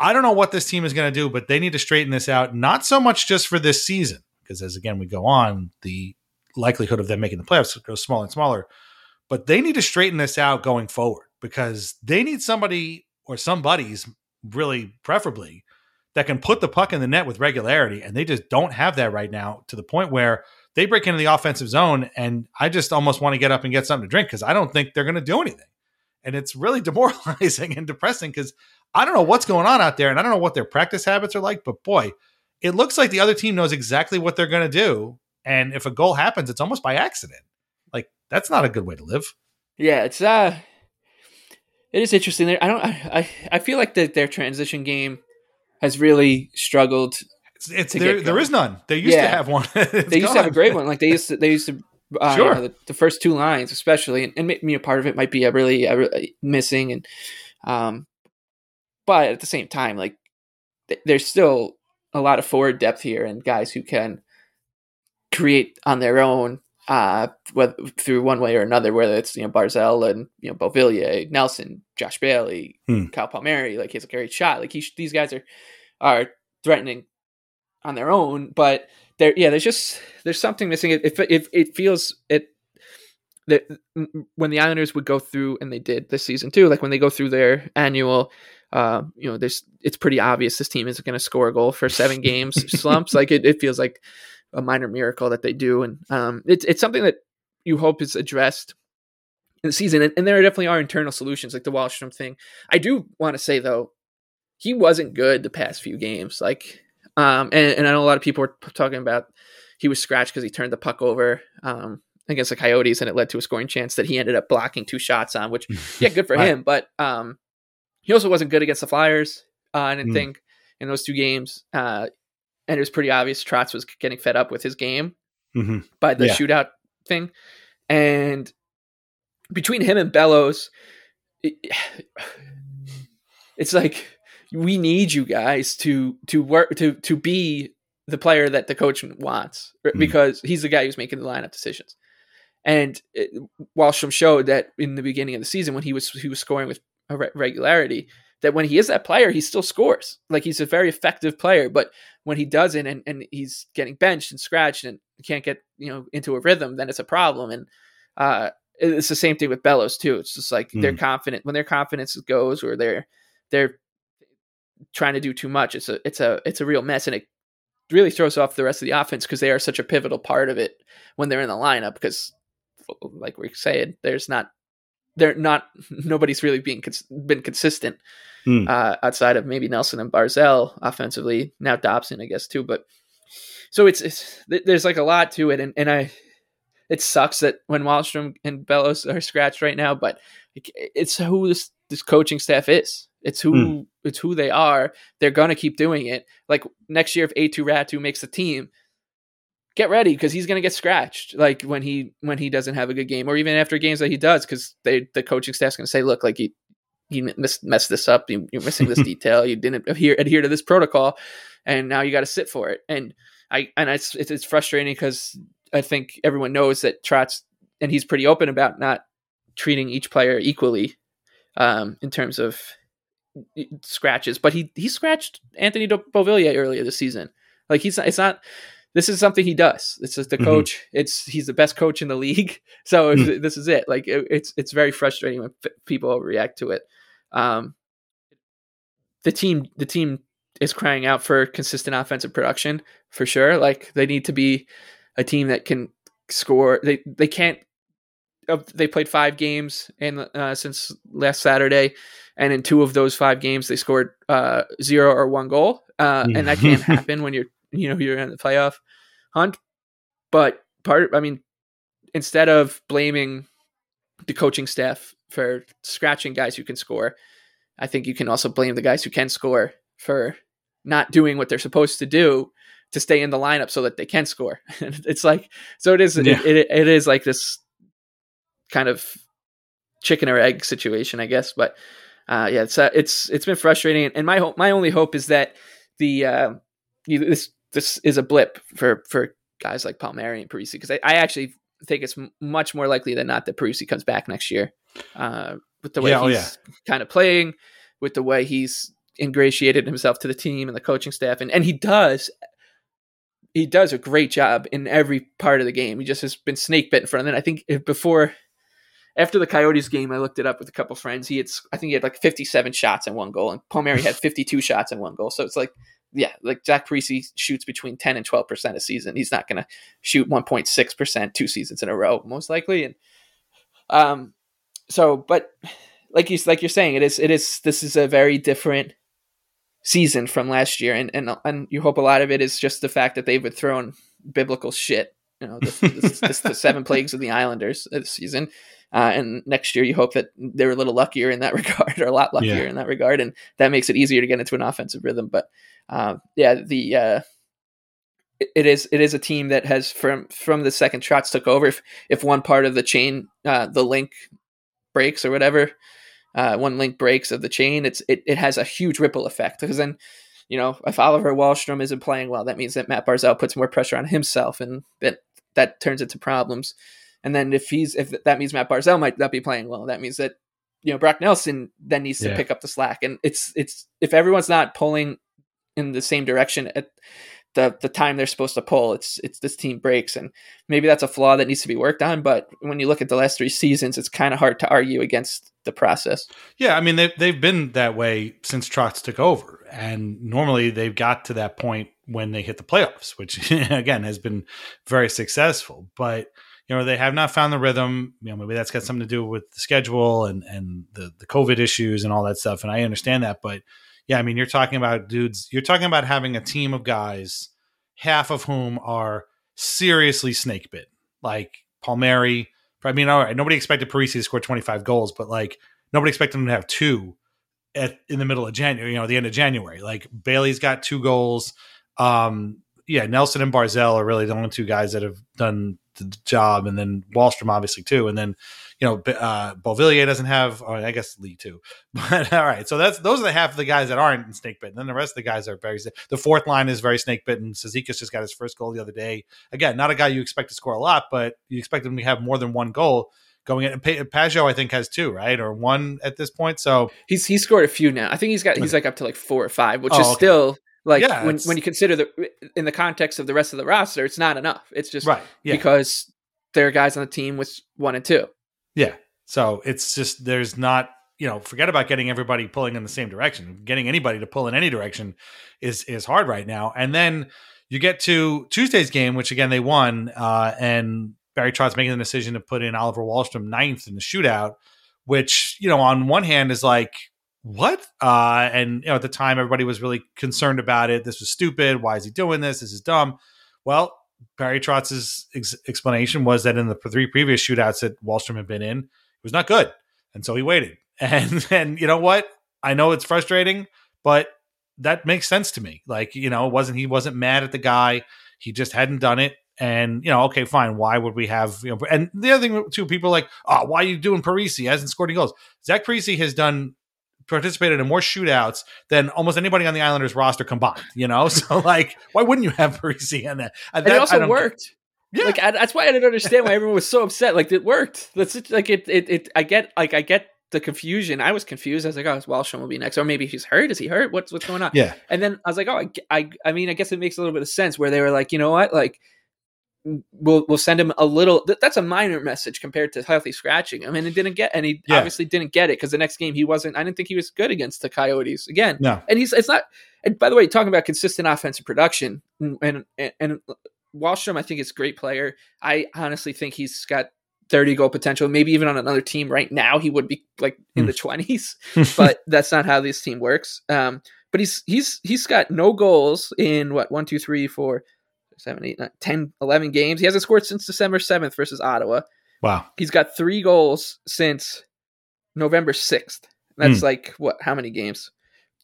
I don't know what this team is going to do, but they need to straighten this out. Not so much just for this season, because as again we go on, the likelihood of them making the playoffs goes smaller and smaller. But they need to straighten this out going forward because they need somebody or somebody's really preferably that can put the puck in the net with regularity. And they just don't have that right now to the point where they break into the offensive zone. And I just almost want to get up and get something to drink because I don't think they're going to do anything. And it's really demoralizing and depressing because I don't know what's going on out there and I don't know what their practice habits are like, but boy, it looks like the other team knows exactly what they're going to do and if a goal happens, it's almost by accident. Like that's not a good way to live. Yeah, it's uh it is interesting. I don't I I feel like that their transition game has really struggled. It's, there, there is none. They used yeah. to have one. they used gone. to have a great one. Like they used to they used to uh, sure. You know, the, the, first two lines, especially, and, and maybe a part of it might be a really, a really missing, and um, but at the same time, like th- there's still a lot of forward depth here and guys who can create on their own uh, whether, through one way or another, whether it's you know Barzal and you know Beauvillier, Nelson, Josh Bailey, hmm. Kyle Palmieri, like he's a great shot. Like he, these guys are are threatening on their own, but there, yeah, there's just there's something missing. It it, it, it feels it that when the Islanders would go through, and they did this season too, like when they go through their annual. Uh, you know, there's it's pretty obvious this team isn't going to score a goal for seven games slumps. Like it, it feels like a minor miracle that they do, and um, it's it's something that you hope is addressed in the season. And, and there definitely are internal solutions, like the Wahlstrom thing. I do want to say though, he wasn't good the past few games. Like, um, and, and I know a lot of people were talking about he was scratched because he turned the puck over. Um, against the Coyotes, and it led to a scoring chance that he ended up blocking two shots on, which yeah, good for him. But um, he also wasn't good against the Flyers. Uh, I didn't mm. think in those two games. Uh, and it was pretty obvious Trotz was getting fed up with his game mm-hmm. by the yeah. shootout thing. And between him and Bellows, it, it's like we need you guys to to work to to be the player that the coach wants mm-hmm. because he's the guy who's making the lineup decisions. And it, Wahlstrom showed that in the beginning of the season when he was he was scoring with regularity, that when he is that player, he still scores. Like he's a very effective player, but when he doesn't and, and he's getting benched and scratched and can't get, you know, into a rhythm, then it's a problem. And uh, it's the same thing with Bellows too. It's just like mm. they're confident when their confidence goes or they're they're trying to do too much. It's a it's a it's a real mess and it really throws off the rest of the offense because they are such a pivotal part of it when they're in the lineup because like we're saying, there's not they're not nobody's really being been consistent mm. uh, outside of maybe Nelson and Barzal offensively. Now Dobson, I guess too, but so it's it's there's like a lot to it, and and I it sucks that when Wahlstrom and Bellows are scratched right now, but it's who this this coaching staff is. It's who mm. it's who they are. They're gonna keep doing it. Like next year, if Aatu Räty makes the team, get ready because he's gonna get scratched. Like when he when he doesn't have a good game, or even after games that he does, because they the coaching staff's gonna say, look, like you you missed, messed this up. You, are missing this detail. You didn't adhere adhere to this protocol, and now you got to sit for it. And I and it's it's, it's frustrating because I think everyone knows that Trotz and he's pretty open about not treating each player equally um, in terms of scratches. But he he scratched Anthony Beauvillier earlier this season. Like he's it's not. This is something he does. This is the mm-hmm. coach. It's he's the best coach in the league. So mm-hmm. this is it. Like it, it's it's very frustrating when f- people react to it. Um, the team the team is crying out for consistent offensive production for sure. Like they need to be a team that can score. They they can't. They played five games in uh, since last Saturday, and in two of those five games they scored uh, zero or one goal, uh, and that can't happen when you're you know you're in the playoff hunt. But part, I mean, instead of blaming the coaching staff for scratching guys who can score, I think you can also blame the guys who can score for not doing what they're supposed to do to stay in the lineup so that they can score. it's like so it is yeah. it, it, it is like this kind of chicken or egg situation, I guess. But uh, yeah, it's uh, it's it's been frustrating, and my hope, my only hope is that the uh, this this is a blip for for guys like Palmieri and Parise because I, I, actually think it's m- much more likely than not that Parise comes back next year uh, with the way yeah, oh, he's oh yeah. kind of playing, with the way he's ingratiated himself to the team and the coaching staff, and and he does he does a great job in every part of the game. He just has been snake bit in front of it. I think before after the Coyotes game, I looked it up with a couple friends. He had I think he had like 57 shots and one goal, and Palmieri had 52 shots and one goal. So it's like yeah, like Zach Parise shoots between 10 and 12 percent a season. He's not going to shoot 1.6 percent two seasons in a row, most likely. And um, so, but like you like you're saying, it is it is this is a very different season from last year, and and and you hope a lot of it is just the fact that they've been thrown biblical shit. You know, this, this, this the seven plagues of the Islanders this season. Uh, and next year, you hope that they're a little luckier in that regard, or a lot luckier yeah. in that regard, and that makes it easier to get into an offensive rhythm. But uh, yeah, the uh, it, is it is a team that has from from the second Trotz took over. If if one part of the chain, uh, the link breaks or whatever, uh, one link breaks of the chain, it's it, it has a huge ripple effect because then you know if Oliver Wahlstrom isn't playing well, that means that Matt Barzal puts more pressure on himself, and that that turns into problems. And then if he's if that means Matt Barzal might not be playing well, that means that you know Brock Nelson then needs to yeah. pick up the slack. And it's it's if everyone's not pulling in the same direction at the the time they're supposed to pull. It's it's this team breaks, and maybe that's a flaw that needs to be worked on. But when you look at the last three seasons, it's kind of hard to argue against the process. Yeah, I mean they've they've been that way since Trotz took over, and normally they've got to that point when they hit the playoffs, which again has been very successful. But you know they have not found the rhythm. You know maybe that's got something to do with the schedule and and the the COVID issues and all that stuff. And I understand that, but yeah, I mean, you're talking about dudes, you're talking about having a team of guys, half of whom are seriously snake bit. Like Palmieri, I mean, all right, nobody expected Parise to score 25 goals, but like nobody expected him to have two at in the middle of January, you know, the end of January. Like Bailey's got two goals. Um, yeah, Nelson and Barzal are really the only two guys that have done the job, and then Wahlstrom obviously too, and then you know, uh, Beauvillier doesn't have, oh, I guess Lee too. But all right, so that's those are the half of the guys that aren't in snake bitten. Then the rest of the guys are very. The fourth line is very snake bitten. Cizikas just got his first goal the other day. Again, not a guy you expect to score a lot, but you expect him to have more than one goal going in. Pageau, I think, has two, right, or one at this point. So he's he scored a few now. I think he's got he's like up to like four or five, which oh, is okay. still like yeah, when when you consider the in the context of the rest of the roster, it's not enough. It's just right yeah. because there are guys on the team with one and two. Yeah. So it's just there's not you know forget about getting everybody pulling in the same direction. Getting anybody to pull in any direction is is hard right now. And then you get to Tuesday's game, which again they won, uh, and Barry Trotz making the decision to put in Oliver Wahlstrom ninth in the shootout, which you know on one hand is like what? Uh, and you know at the time everybody was really concerned about it. This was stupid. Why is he doing this? This is dumb. Well, Barry Trotz's ex- explanation was that in the three previous shootouts that Wahlstrom had been in, it was not good, and so he waited. And and you know what? I know it's frustrating, but that makes sense to me. Like, you know, it wasn't he wasn't mad at the guy. He just hadn't done it. And, you know, okay, fine. Why would we have, you know, and the other thing too, people like, oh, why are you doing Parise? He hasn't scored any goals. Zach Parise has done participated in more shootouts than almost anybody on the Islanders roster combined, you know? So like, why wouldn't you have Parise in uh, that? And, it also worked. Yeah. Like I, that's why I didn't understand why everyone was so upset. Like it worked. That's like it, it. It. I get. Like I get the confusion. I was confused. I was like, oh, Wahlstrom will be next, or maybe he's hurt. Is he hurt? What's what's going on? Yeah. And then I was like, oh, I, I, I mean, I guess it makes a little bit of sense where they were like, you know what, like. We'll we'll send him a little. Th- that's a minor message compared to healthy scratching. I mean, it didn't get, and he Yeah. obviously didn't get it because the next game he wasn't. I didn't think he was good against the Coyotes again. No. and he's it's not. And by the way, talking about consistent offensive production, and and, and Wahlstrom, I think is a great player. I honestly think he's got 30 goal potential. Maybe even on another team right now, he would be like in Hmm. the 20s. but that's not how this team works. Um, but he's he's he's got no goals in what one, two, three, four, seven, eight, nine, 10, 11 games. He hasn't scored since December 7th versus Ottawa. Wow. He's got three goals since November 6th. That's Hmm. like what? How many games?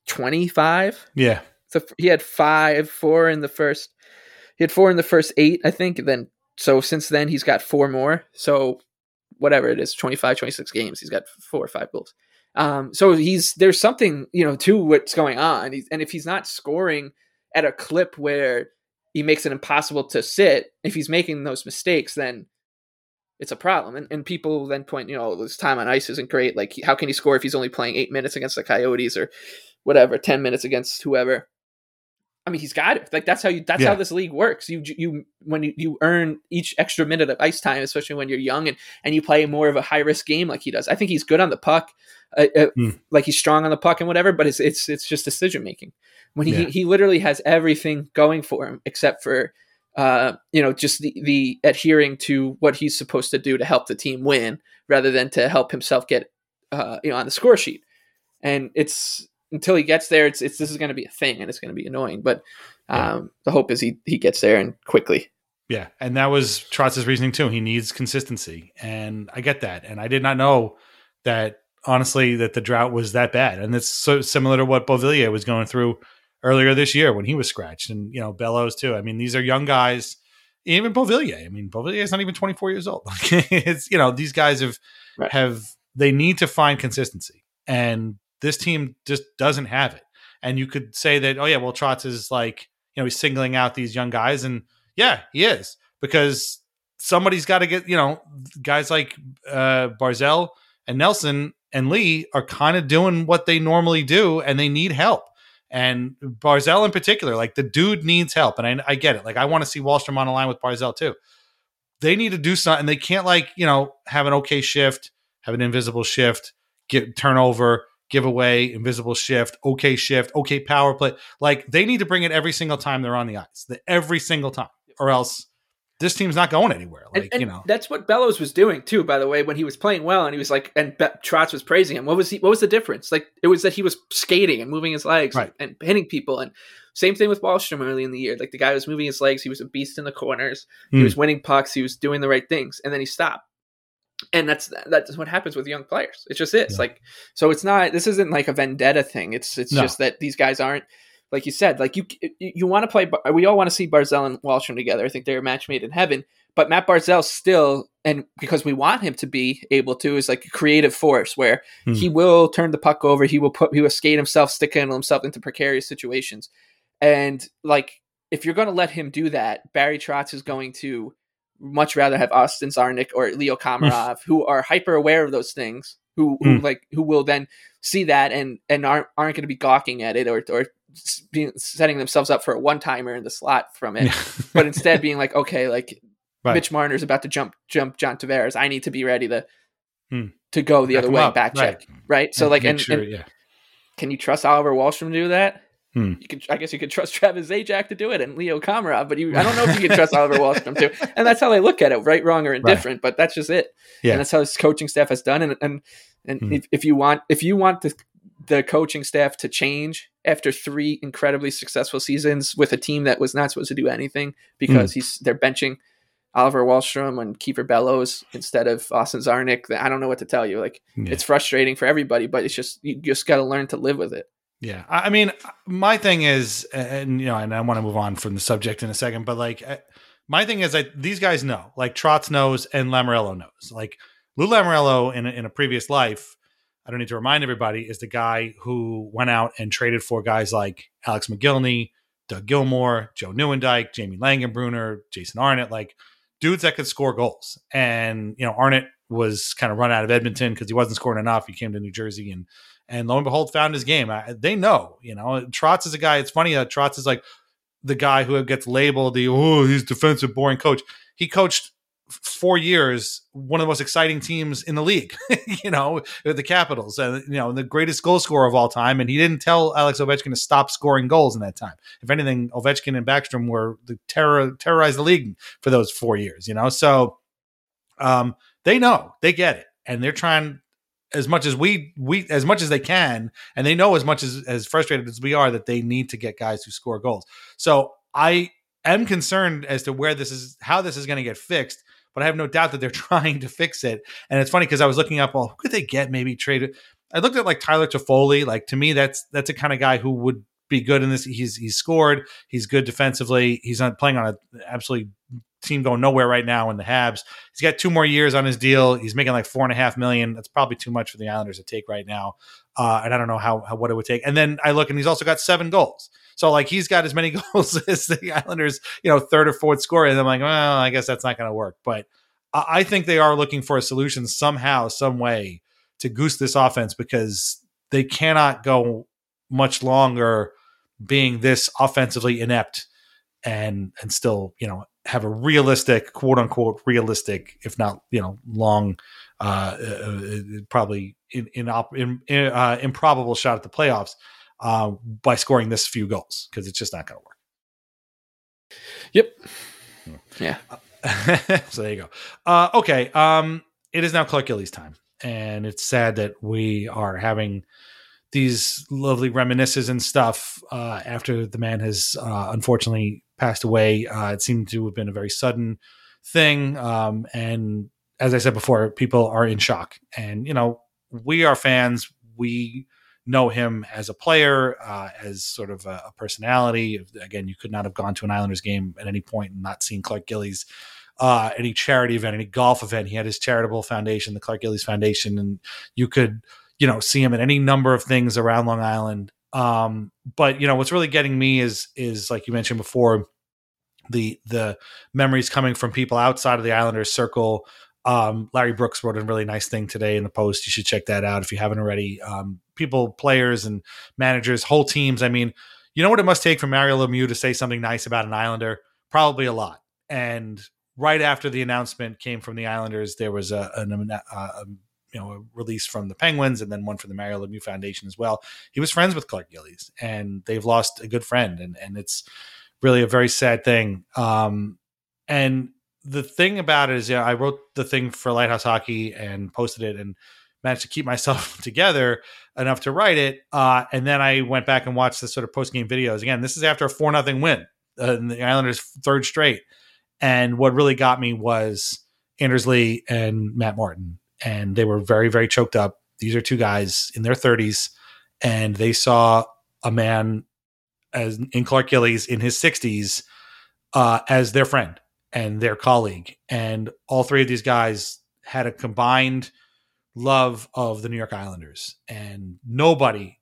25. Yeah. So he had five, four in the first. He had four in the first eight, I think. And then so since then he's got four more. So whatever it is, 25, 26 games, he's got four or five goals. Um, so he's there's something you know to what's going on, he's, and if he's not scoring at a clip where he makes it impossible to sit, if he's making those mistakes, then it's a problem. And, and people then point, you know, oh, his time on ice isn't great. Like, how can he score if he's only playing eight minutes against the Coyotes or whatever, ten minutes against whoever? I mean, he's got it. Like that's how you. That's Yeah. how this league works. You you when you, you earn each extra minute of ice time, especially when you're young and and you play more of a high risk game like he does. I think he's good on the puck, uh, uh, Hmm. like he's strong on the puck and whatever. But it's it's it's just decision making. When he Yeah. he literally has everything going for him except for uh you know just the the adhering to what he's supposed to do to help the team win rather than to help himself get uh you know on the score sheet. And it's until he gets there, it's it's this is going to be a thing and it's going to be annoying. But um, the hope is he he gets there and quickly. Yeah, and that was Trotz's reasoning too. He needs consistency, and I get that. And I did not know that honestly that the drought was that bad, and it's so similar to what Beauvillier was going through earlier this year when he was scratched, and you know Bellows too. I mean, these are young guys. Even Beauvillier. I mean, Beauvillier is not even twenty four years old. it's you know these guys have Right. have they need to find consistency, and this team just doesn't have it. And you could say that, oh yeah, well Trotz is like you know he's singling out these young guys, and yeah, he is because somebody's got to get you know guys like uh, Barzal and Nelson and Lee are kind of doing what they normally do, and they need help. And Barzal in particular, like the dude needs help, and I, I get it. Like I want to see Wahlstrom on the line with Barzal too. They need to do something. They can't like you know have an okay shift, have an invisible shift, get turnover, give away, invisible shift, okay shift, okay power play. Like they need to bring it every single time they're on the ice, the, every single time, or else this team's not going anywhere. Like and, and you know, that's what Bellows was doing too. By the way, when he was playing well, and he was like, and Be- Trotz was praising him. What was he? What was the difference? Like it was that he was skating and moving his legs Right. and hitting people. And same thing with Wahlstrom early in the year. Like the guy was moving his legs. He was a beast in the corners. He Hmm. was winning pucks. He was doing the right things, and then he stopped. And that's that's what happens with young players. It just is Yeah. like so. It's not. This isn't like a vendetta thing. It's it's No. just that these guys aren't like you said. Like you you, want to play. We all want to see Barzal and Wahlstrom together. I think they're a match made in heaven. But Matt Barzal still, and because we want him to be able to, is like a creative force where Hmm. he will turn the puck over. He will put. He will skate himself, stick handle himself into precarious situations. And like, if you're going to let him do that, Barry Trotz is going to much rather have Austin Czarnik or Leo Komarov, who are hyper aware of those things, who, who Hmm. like who will then see that and and aren't aren't going to be gawking at it or or being, setting themselves up for a one timer in the slot from it, but instead being like, okay, like Right. Mitch Marner's about to jump jump John Tavares. I need to be ready to Hmm. to go the Back other way, up, back check, right? So And like, and, sure- and yeah, can you trust Oliver Wahlstrom to do that? Hmm. You could, I guess, you could trust Travis Zajac to do it and Leo Komarov, but you, I don't know if you can trust Oliver Wahlstrom too. And that's how they look at it, right, wrong, or indifferent. But that's just it. Yeah. And that's how this coaching staff has done. And and and Hmm. if, if you want, if you want the the coaching staff to change after three incredibly successful seasons with a team that was not supposed to do anything because Hmm. he's they're benching Oliver Wahlstrom and Kiefer Bellows instead of Austin Czarnik. I don't know what to tell you. Like Yeah. it's frustrating for everybody, but it's just you just got to learn to live with it. Yeah, I I mean, my thing is, and you know, and I want to move on from the subject in a second, but like, my thing is, that these guys know, like Trotz knows, and Lamoriello knows. Like Lou Lamoriello in a, in a previous life, I don't need to remind everybody, is the guy who went out and traded for guys like Alex Mogilny, Doug Gilmour, Joe Nieuwendyk, Jamie Langenbrunner, Jason Arnott, like dudes that could score goals. And you know, Arnott was kind of run out of Edmonton because he wasn't scoring enough. He came to New Jersey and and lo and behold, found his game. I, they know, you know, Trotz is a guy. It's funny that Trotz is like the guy who gets labeled the oh, he's defensive boring coach. He coached four years, one of the most exciting teams in the league, you know, the Capitals, and you know, the greatest goal scorer of all time. And he didn't tell Alex Ovechkin to stop scoring goals in that time. If anything, Ovechkin and Backstrom were the terror terrorized the league for those four years, you know. So, um, they know, they get it, and they're trying as much as we we as much as they can and they know as much as as frustrated as we are that they need to get guys who score goals so i am concerned as to where this is how this is going to get fixed but i have no doubt that they're trying to fix it and it's funny because i was looking up well who could they get maybe traded i looked at like tyler Toffoli. like to me that's that's a kind of guy who would be good in this he's he's scored he's good defensively he's not playing on a absolutely team going nowhere right now in the Habs. He's got two more years on his deal. He's making like four and a half million. That's probably too much for the Islanders to take right now. Uh, and I don't know how, how what it would take. And then I look and he's also got seven goals. So like he's got as many goals as the Islanders, you know, third or fourth scorer. And I'm like, well, I guess that's not going to work. But I I think they are looking for a solution somehow, some way to goose this offense because they cannot go much longer being this offensively inept and and still you know have a realistic quote unquote realistic if not you know long uh, uh probably in in, op, in, in uh, improbable shot at the playoffs uh, by scoring this few goals because it's just not going to work Yep. Yeah. so there you go. Uh, okay. Um, it is now Clark Gillies time, and it's sad that we are having these lovely reminiscences and stuff uh, after the man has uh, unfortunately passed away. Uh, it seemed to have been a very sudden thing, um, and as I said before, people are in shock. And you know, we are fans. We know him as a player, uh, as sort of a, a personality. Again, you could not have gone to an Islanders game at any point and not seen Clark Gillies. Uh, any charity event, any golf event. He had his charitable foundation, the Clark Gillies Foundation, and you could, you know, see him at any number of things around Long Island. Um, but you know, what's really getting me is is like you mentioned before, the the memories coming from people outside of the Islanders circle. Um, Larry Brooks wrote a really nice thing today in the post. You should check that out if you haven't already. Um, people, players, and managers, whole teams. I mean, you know what it must take for Mario Lemieux to say something nice about an Islander? Probably a lot. And right after the announcement came from the Islanders, there was a, an, uh, a you know a release from the Penguins and then one from the Mario Lemieux Foundation as well. He was friends with Clark Gillies, and they've lost a good friend, and and it's really a very sad thing. Um, and the thing about it is, yeah, I wrote the thing for Lighthouse Hockey and posted it, and managed to keep myself together enough to write it. Uh, and then I went back and watched the sort of post game videos. Again, this is after a four nothing win, uh, the Islanders' third straight. And what really got me was Anders Lee and Matt Martin, and they were very, very choked up. These are two guys in their thirties, and they saw a man as in Clark Gillies in his sixties uh, as their friend and their colleague, and all three of these guys had a combined love of the New York Islanders, and nobody,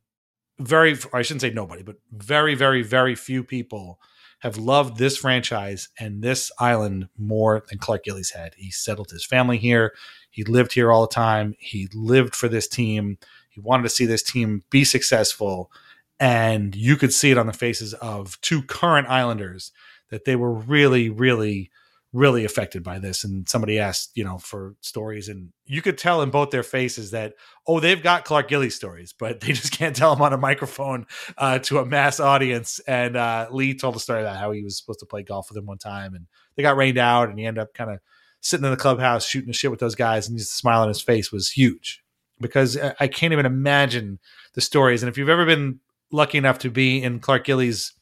very, I shouldn't say nobody, but very, very, very few people have loved this franchise and this island more than Clark Gillies had. He settled his family here. He lived here all the time. He lived for this team. He wanted to see this team be successful. And you could see it on the faces of two current Islanders that they were really, really really affected by this and somebody asked you know for stories and you could tell in both their faces that oh they've got clark gillies stories but they just can't tell them on a microphone uh, to a mass audience and uh, lee told a story about how he was supposed to play golf with him one time and they got rained out and he ended up kind of sitting in the clubhouse shooting the shit with those guys and just smile on his face was huge because I- can't even imagine the stories and if you've ever been lucky enough to be in clark gillies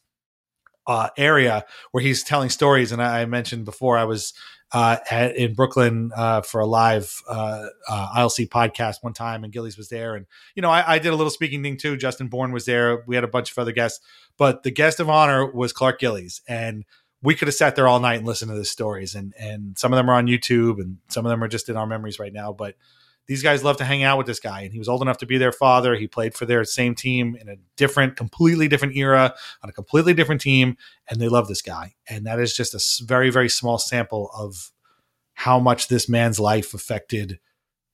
uh, area where he's telling stories. And I, I mentioned before I was uh, at, in Brooklyn uh, for a live uh, uh, ILC podcast one time, and Gillies was there, and you know I, I, did a little speaking thing too. Justin Bourne was there. We had a bunch of other guests, but the guest of honor was Clark Gillies, and we could have sat there all night and listened to the stories, and and some of them are on YouTube, and some of them are just in our memories right now, but these guys love to hang out with this guy and he was old enough to be their father. He played for their same team in a different completely different era on a completely different team and they love this guy. And that is just a very very small sample of how much this man's life affected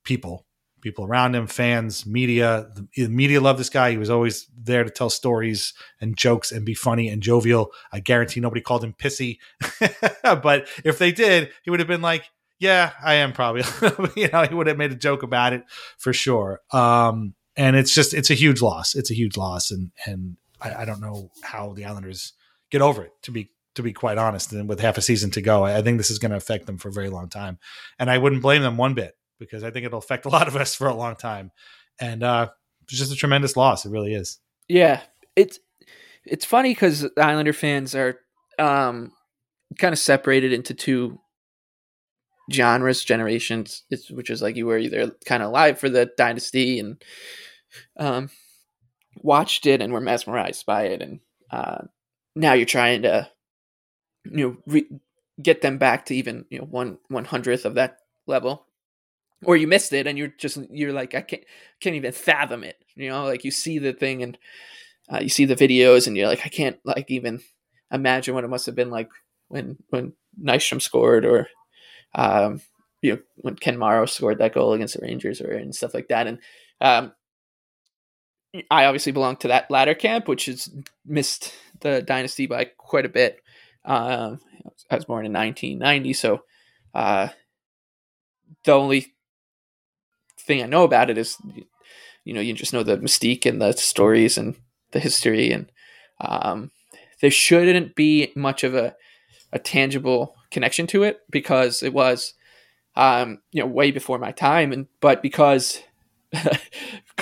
people people around him fans media the media love this guy he was always there to tell stories and jokes and be funny and jovial i guarantee nobody called him pissy but if they did he would have been like yeah, I am probably. you know, he would have made a joke about it for sure. Um, and it's just it's a huge loss. It's a huge loss, and and I, I, don't know how the Islanders get over it. To be to be quite honest, and with half a season to go, I think this is going to affect them for a very long time. And I wouldn't blame them one bit because I think it'll affect a lot of us for a long time. And uh, it's just a tremendous loss. It really is. Yeah, it's it's funny because Islander fans are um, kind of separated into two genres, generations, which is like you were either kind of alive for the dynasty and um, watched it and were mesmerized by it, and uh, now you're trying to you know re- get them back to even you know one one hundredth of that level, or you missed it and you're just you're like I can't can't even fathom it. You know, like you see the thing and uh, you see the videos and you're like I can't like even imagine what it must have been like when when Nystrom scored or um, you know, when Ken Morrow scored that goal against the Rangers or and stuff like that. And um, I obviously belong to that latter camp, which has missed the dynasty by quite a bit. Uh, I was born in 1990, so uh, the only thing I know about it is, you know, you just know the mystique and the stories and the history, and um, there shouldn't be much of a a tangible connection to it because it was um, you know way before my time and but because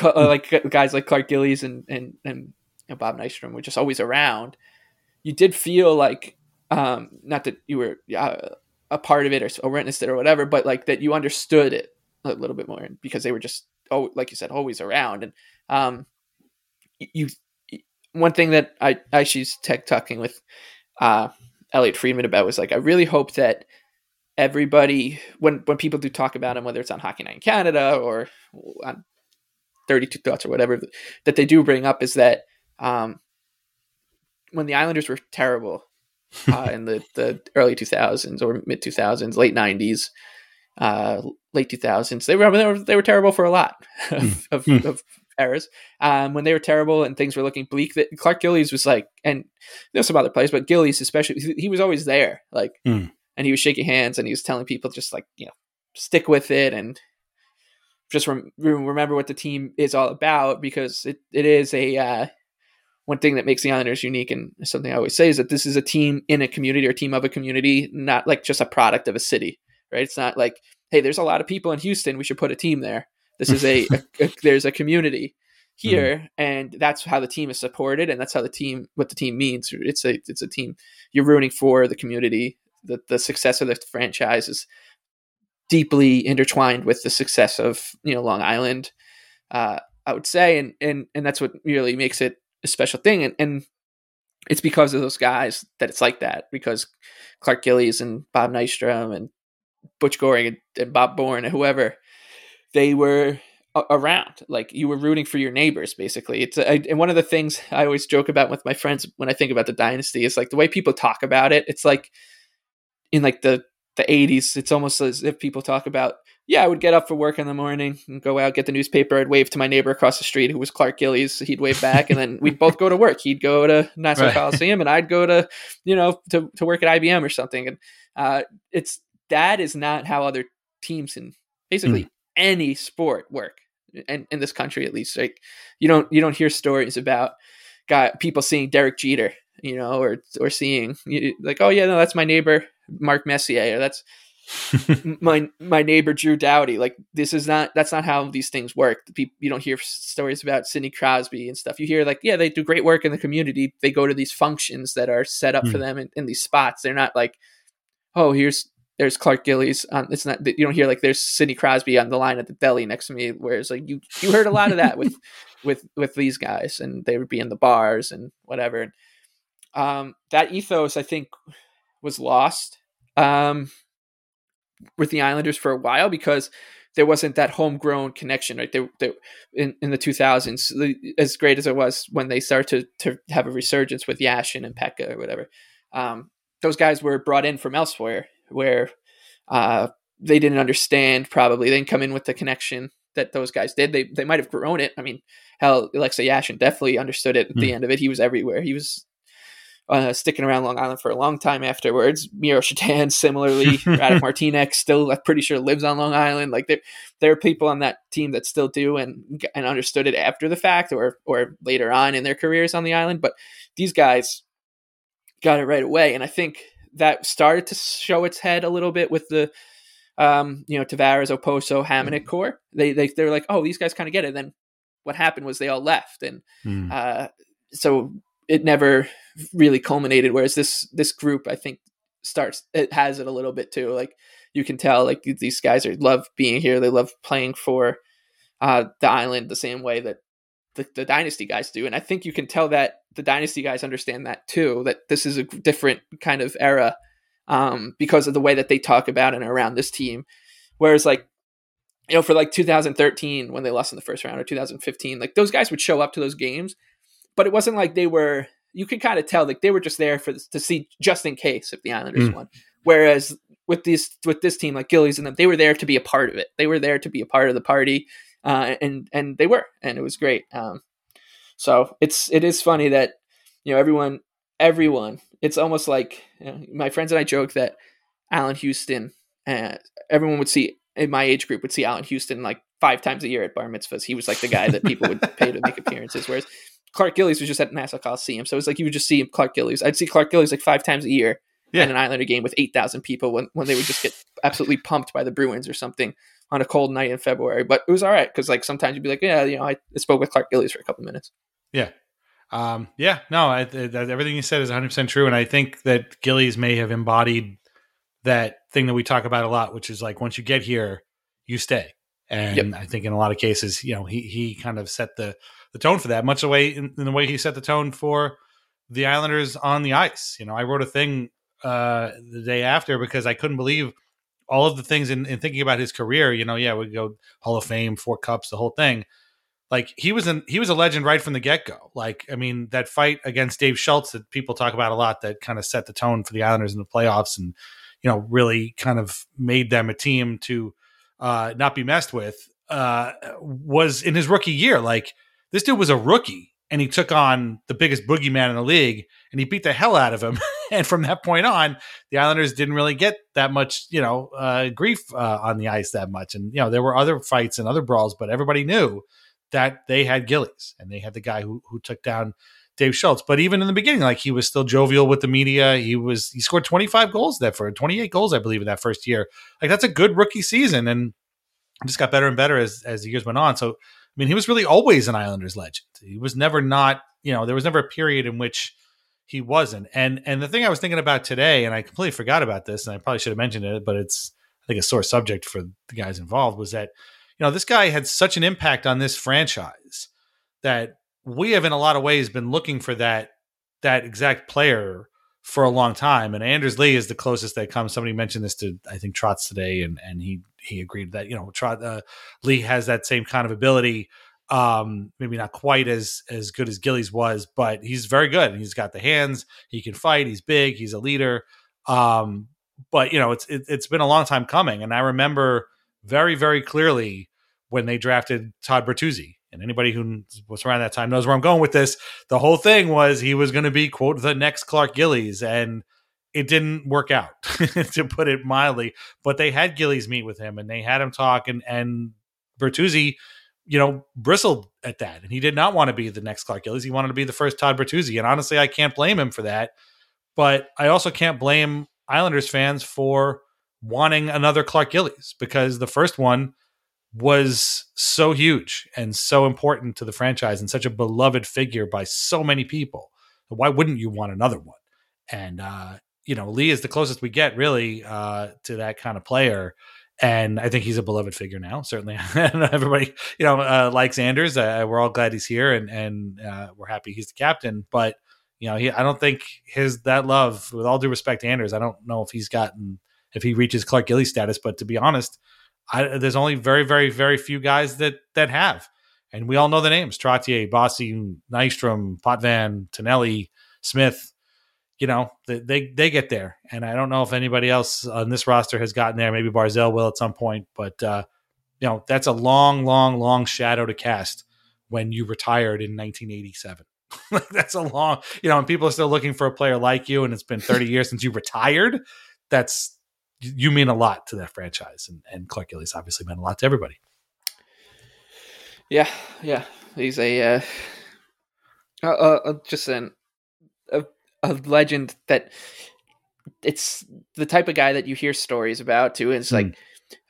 like guys like Clark Gillies and and and Bob Nystrom were just always around. You did feel like um, not that you were uh, a part of it or, or witnessed it or whatever but like that you understood it a little bit more because they were just oh like you said always around. And um, you one thing that I I she's tech talking with uh, Elliotte Friedman about was like, I really hope that everybody, when when people do talk about him, whether it's on Hockey Night in Canada or on 32 Thoughts or whatever, that they do bring up is that um, when the Islanders were terrible uh, in the, the early 2000s or mid 2000s, late 90s, uh, late 2000s, they were, they were they were terrible for a lot of, mm. of, of eras um, when they were terrible and things were looking bleak. That Clark Gillies was like, and there's some other players, but Gillies especially, he was always there, like, mm. and he was shaking hands and he was telling people just like you know stick with it and just rem- remember what the team is all about because it, it is a uh, one thing that makes the Islanders unique and something I always say is that this is a team in a community or a team of a community, not like just a product of a city, right? It's not like, hey, there's a lot of people in Houston, we should put a team there. This is a, a, a there's a community here, mm and that's how the team is supported, and that's how the team what the team means. It's a it's a team you're rooting for the community. The the success of the franchise is deeply intertwined with the success of you know Long Island. Uh, I would say, and and and that's what really makes it a special thing, and and it's because of those guys that it's like that. Because Clark Gillies and Bob Nystrom and Butch Goring and, and Bob Bourne and whoever they were around. Like you were rooting for your neighbors basically. It's a, and one of the things i always joke about with my friends when i think about the dynasty is like the way people talk about it it's like in like the the 80s it's almost as if people talk about yeah i would get up for work in the morning and go out get the newspaper i'd wave to my neighbor across the street who was clark gillies he'd wave back and then we'd both go to work. He'd go to nassau right. coliseum and i'd go to you know to, to work at ibm or something. And uh, it's that is not how other teams in basically mm any sport work in, in this country at least. Like you don't you don't hear stories about got people seeing Derek Jeter you know or or seeing like oh yeah no that's my neighbor Mark Messier or that's my my neighbor Drew Doughty. Like this is not that's not how these things work. People you don't hear stories about Sidney Crosby and stuff. You hear like yeah they do great work in the community. They go to these functions that are set up mm. for hmm. them in, in these spots. They're not like oh here's there's Clark Gillies. On, it's not you don't hear like there's Sidney Crosby on the line at the deli next to me. Whereas like you you heard a lot of that with with with these guys, and they would be in the bars and whatever. Um, that ethos, I think, was lost um, with the Islanders for a while because there wasn't that homegrown connection, right? They in in the 2000s, as great as it was when they started to, to have a resurgence with Yashin and Peca or whatever. Um, those guys were brought in from elsewhere where uh, they didn't understand. Probably they didn't come in with the connection that those guys did. They they might have grown it. I mean, hell, Alexei Yashin definitely understood it at mm. the hmm. end of it. He was everywhere. He was uh, sticking around Long Island for a long time afterwards. Miro Shatan, similarly, Radek Martinek still, I'm pretty sure, lives on Long Island. Like there, there are people on that team that still do and and understood it after the fact or or later on in their careers on the island. But these guys got it right away, and I think that started to show its head a little bit with the um, you know, Tavares, Okposo, Hamonic core. They they they're like, oh, these guys kind of get it. And then what happened was they all left, and mm. uh, so it never really culminated. Whereas this this group, I think, starts it has it a little bit too. Like you can tell, like these guys are love being here. They love playing for uh, the island the same way that the, the dynasty guys do. And I think you can tell that the dynasty guys understand that too. That this is a different kind of era um, because of the way that they talk about and around this team. Whereas like you know, for like 2013 when they lost in the first round or 2015, like those guys would show up to those games but it wasn't like they were. You could kind of tell like they were just there for to see just in case if the Islanders mm. won. Whereas with this with this team like Gillies and them, they were there to be a part of it. They were there to be a part of the party, uh, and and they were, and it was great. Um, so it's it is funny that you know everyone everyone. It's almost like you know, my friends and I joke that Allan Houston, uh, everyone would see in my age group would see Allan Houston like five times a year at bar mitzvahs. He was like the guy that people would pay to make appearances. Whereas Clark Gillies was just at Nassau Coliseum, so it was like you would just see Clark Gillies. I'd see Clark Gillies like five times a year yeah. in an Islander game with eight thousand people when when they would just get absolutely pumped by the Bruins or something on a cold night in February. But it was all right because like sometimes you'd be like, yeah, you know, I spoke with Clark Gillies for a couple minutes. Yeah. Um, yeah, no, I, I, everything you said is 100% true. And I think that Gillies may have embodied that thing that we talk about a lot, which is like once you get here, you stay. And yep. I think in a lot of cases, you know, he, he kind of set the, the tone for that, much the way in, in, the way he set the tone for the Islanders on the ice. You know, I wrote a thing uh, the day after because I couldn't believe all of the things in, in thinking about his career. You know, yeah, we go Hall of Fame, four cups, the whole thing. Like he was an he was a legend right from the get go. Like I mean, that fight against Dave Schultz that people talk about a lot that kind of set the tone for the Islanders in the playoffs and you know really kind of made them a team to uh, not be messed with uh, was in his rookie year. Like this dude was a rookie and he took on the biggest boogeyman in the league and he beat the hell out of him. and from that point on, the Islanders didn't really get that much, you know, uh, grief uh, on the ice that much. And, you know, there were other fights and other brawls, but everybody knew that they had Gillies and they had the guy who, who took down Dave Schultz. But even in the beginning, like he was still jovial with the media. He was, he scored 25 goals that for 28 goals, I believe, in that first year. Like that's a good rookie season. And just got better and better as, as the years went on. So, I mean, he was really always an Islanders legend. He was never not, you know, there was never a period in which he wasn't. And and the thing I was thinking about today, and I completely forgot about this, and I probably should have mentioned it, but it's I think a sore subject for the guys involved was that, you know, this guy had such an impact on this franchise that we have in a lot of ways been looking for that that exact player for a long time. And Anders Lee is the closest that comes. Somebody mentioned this to I think Trotz today, and and he he agreed that you know Trot uh, Lee has that same kind of ability. Um, maybe not quite as as good as Gillies was, but he's very good. He's got the hands. He can fight. He's big. He's a leader. Um, but you know, it's it, it's been a long time coming, and I remember very very clearly when they drafted Todd Bertuzzi and anybody who was around that time knows where I'm going with this. The whole thing was he was going to be quote the next Clark Gillies, and it didn't work out to put it mildly. But they had Gillies meet with him, and they had him talk, and and Bertuzzi, you know, bristled at that, and he did not want to be the next Clark Gillies. He wanted to be the first Todd Bertuzzi, and honestly, I can't blame him for that. But I also can't blame Islanders fans for wanting another Clark Gillies because the first one was so huge and so important to the franchise and such a beloved figure by so many people. Why wouldn't you want another one? And uh, you know, Lee is the closest we get really uh, to that kind of player. And I think he's a beloved figure now. Certainly, everybody, you know, uh, likes Anders. We're all glad he's here, and and uh, we're happy he's the captain. But you know, he, I don't think his that love, with all due respect Anders, I don't know if he's gotten if he reaches Clark Gillies status. But to be honest, I, there's only very, very, very few guys that that have, and we all know the names: Trottier, Bossy, Nystrom, Potvin, Tonelli, Smith you know, they they get there, and I don't know if anybody else on this roster has gotten there. Maybe Barzal will at some point, but uh, you know, that's a long, long, long shadow to cast when you retired in 1987. that's a long, you know, and people are still looking for a player like you, and it's been 30 years since you retired. That's you mean a lot to that franchise, and, and Clark Gillies obviously meant a lot to everybody. Yeah, yeah, he's a uh, uh, uh just an a a legend that it's the type of guy that you hear stories about too. It's mm. like,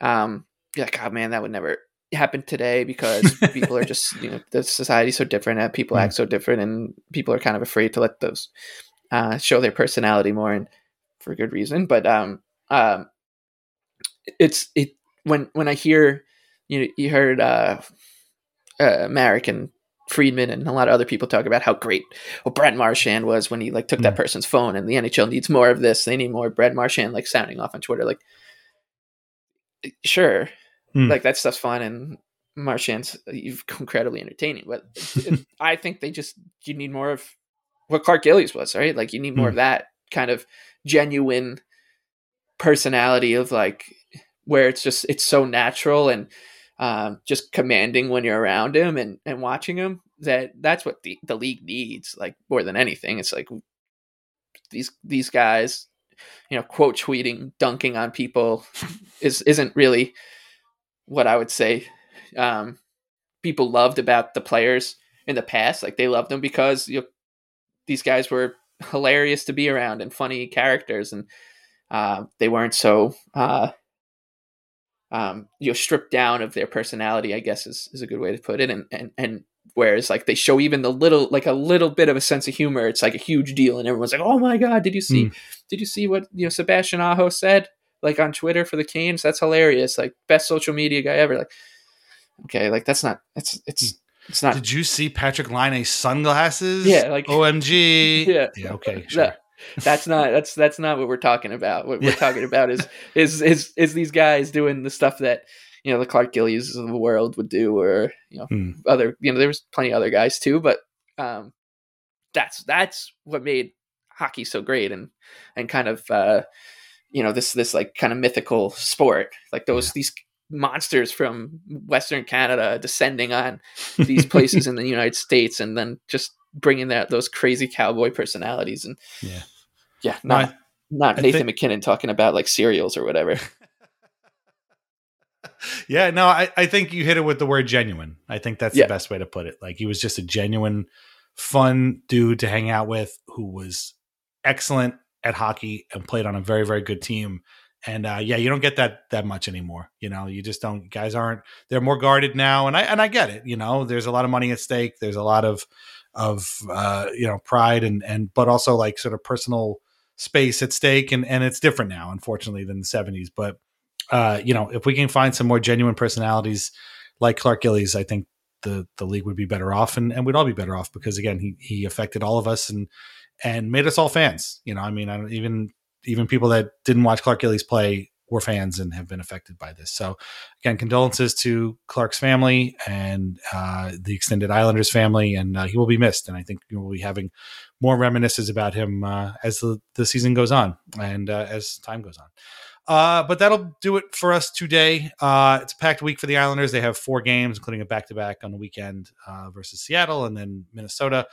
um, you're like, oh man, that would never happen today because people are just, you know, the society's so different and people mm. act so different and people are kind of afraid to let those, uh, show their personality more and for good reason. But, um, um, it's, it, when, when I hear, you know, you heard, uh, uh, American Friedman and a lot of other people talk about how great well Brent Marchand was when he like took mm. that person's phone and the NHL needs more of this. They need more Brent Marchand like sounding off on Twitter. Like sure. Mm. Like that stuff's fun and Marchand's incredibly entertaining. But I think they just you need more of what Clark Gillies was, right? Like you need more mm. of that kind of genuine personality of like where it's just it's so natural and um, just commanding when you're around him and, and watching him that that's what the, the league needs like more than anything. It's like these these guys you know quote tweeting dunking on people is isn't really what i would say um, people loved about the players in the past. Like they loved them because you know, these guys were hilarious to be around and funny characters and uh, they weren't so uh, um, you know stripped down of their personality i guess is, is a good way to put it. And, and and whereas like they show even the little like a little bit of a sense of humor it's like a huge deal. And everyone's like oh my god did you see mm. did you see what you know sebastian aho said like on twitter for the canes? That's hilarious like best social media guy ever. Like okay like that's not it's it's hmm. it's not did you see Patrik laine's sunglasses? Yeah like omg yeah. Yeah okay sure that's not that's that's not what we're talking about. What we're talking about is is is is these guys doing the stuff that you know the Clark Gillies of the world would do, or you know hmm. other you know there was plenty of other guys too, but um, that's that's what made hockey so great and and kind of uh, you know this this like kind of mythical sport like those yeah. these monsters from Western Canada descending on these places in the United States and then just bringing that those crazy cowboy personalities and yeah yeah, not I, not Nathan think, MacKinnon talking about like cereals or whatever. yeah, no, I, I think you hit it with the word genuine. I think that's yeah. the best way to put it. Like he was just a genuine, fun dude to hang out with who was excellent at hockey and played on a very, very good team. And uh, yeah, you don't get that that much anymore. You know, you just don't. Guys aren't. They're more guarded now, and I and I get it. You know, there's a lot of money at stake. There's a lot of of uh, you know pride and and but also like sort of personal space at stake and and it's different now unfortunately than the 70s but uh you know if we can find some more genuine personalities like Clark Gillies I think the the league would be better off and, and we'd all be better off because again he he affected all of us and and made us all fans you know I mean I don't even even people that didn't watch Clark Gillies play were fans and have been affected by this. So, again, condolences to Clark's family and uh, the extended Islanders family, and uh, he will be missed. And I think we'll be having more reminiscences about him uh, as the, the season goes on and uh, as time goes on. Uh, but that'll do it for us today. Uh, it's a packed week for the Islanders. They have four games, including a back to back on the weekend versus Seattle and then Minnesota.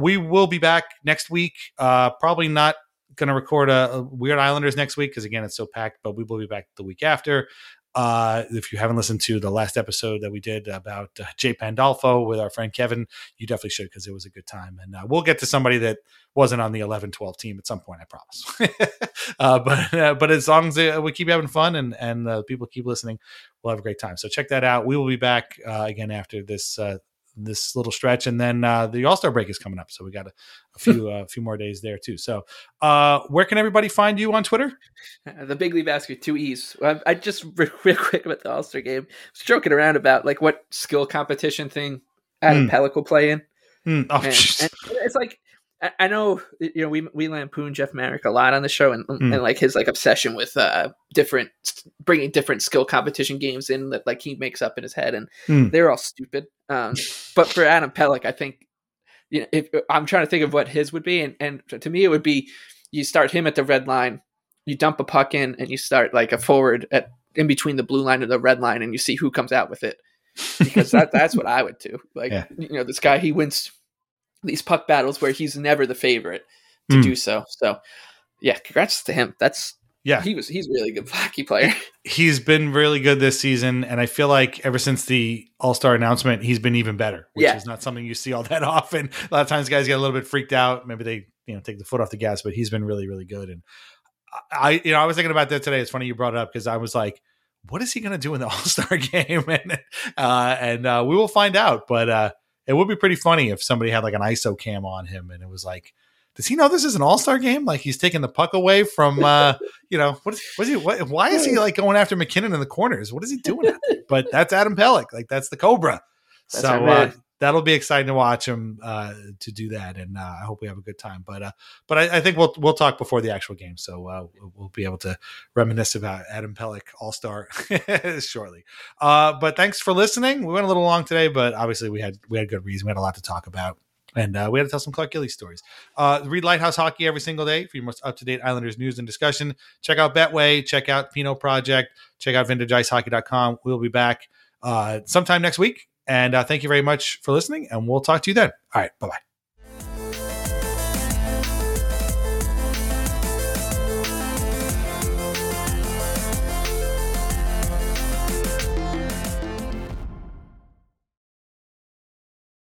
we will be back next week. probably not going to record a, a, Weird Islanders next week because again it's so packed. But we will be back the week after. Uh, if you haven't listened to the last episode that we did about uh, Jay Pandolfo with our friend Kevin, you definitely should because it was a good time. And uh, we'll get to somebody that wasn't on the 11 12 team at some point, I promise. uh, but uh, but as long as uh, we keep having fun and, and people keep listening, we'll have a great time. So check that out. We will be back again after this this little stretch, and then uh, the All Star break is coming up, so we got a, a few a few more days there too. So, uh, where can everybody find you on Twitter? The Big League Basket, two E's. I, I just real, real quick about the All Star game, was joking around about like what skill competition thing Adam Mm. Pelech will play in. Mm, oh, And, and it's like I- I know you know we we lampoon Jeff Marek a lot on the show and, Hmm. and like his like obsession with uh different bringing different skill competition games in that like he makes up in his head and Hmm. they're all stupid. Um, but for Adam Pelech, I think you know if I'm trying to think of what his would be and and to me it would be you start him at the red line, you dump a puck in and you start like a forward at in between the blue line and the red line and you see who comes out with it because that that's what I would do. Like Yeah. you know, this guy he wins these puck battles where he's never the favorite to Mm. do so. So yeah, congrats to him. That's yeah, he was he's a really good hockey player. he's been really good this season, and I feel like ever since the All Star announcement, he's been even better, which Yeah. is not something you see all that often. A lot of times, guys get a little bit freaked out. Maybe they you know take the foot off the gas, but he's been really really good. And I you know I was thinking about that today. It's funny you brought it up because I was like. What is he going to do in the All Star game? and uh, and uh, we will find out. But uh, it would be pretty funny if somebody had like an ISO cam on him and it was like, does he know this is an All Star game? Like he's taking the puck away from, uh, you know, what is, what is he? What, why is he like going after MacKinnon in the corners? What is he doing? but that's Adam Pelech. Like that's the Cobra. That's so uh. That'll be exciting to watch him uh, to do that, and uh, I hope we have a good time. But uh, but I, I think we'll we'll talk before the actual game, so uh, we'll- be able to reminisce about Adam Pelech All Star shortly. Uh, but thanks for listening. We went a little long today, but obviously we had we had good reason. We had a lot to talk about. And uh, we had to tell some Clark Gillies stories. Read Lighthouse Hockey every single day for your most up to date Islanders news and discussion. Check out Betway, check out Pino Project, check out VintageIceHockey.com. We'll be back sometime next week. And uh, thank you very much for listening, and we'll talk to you then. All right, bye bye.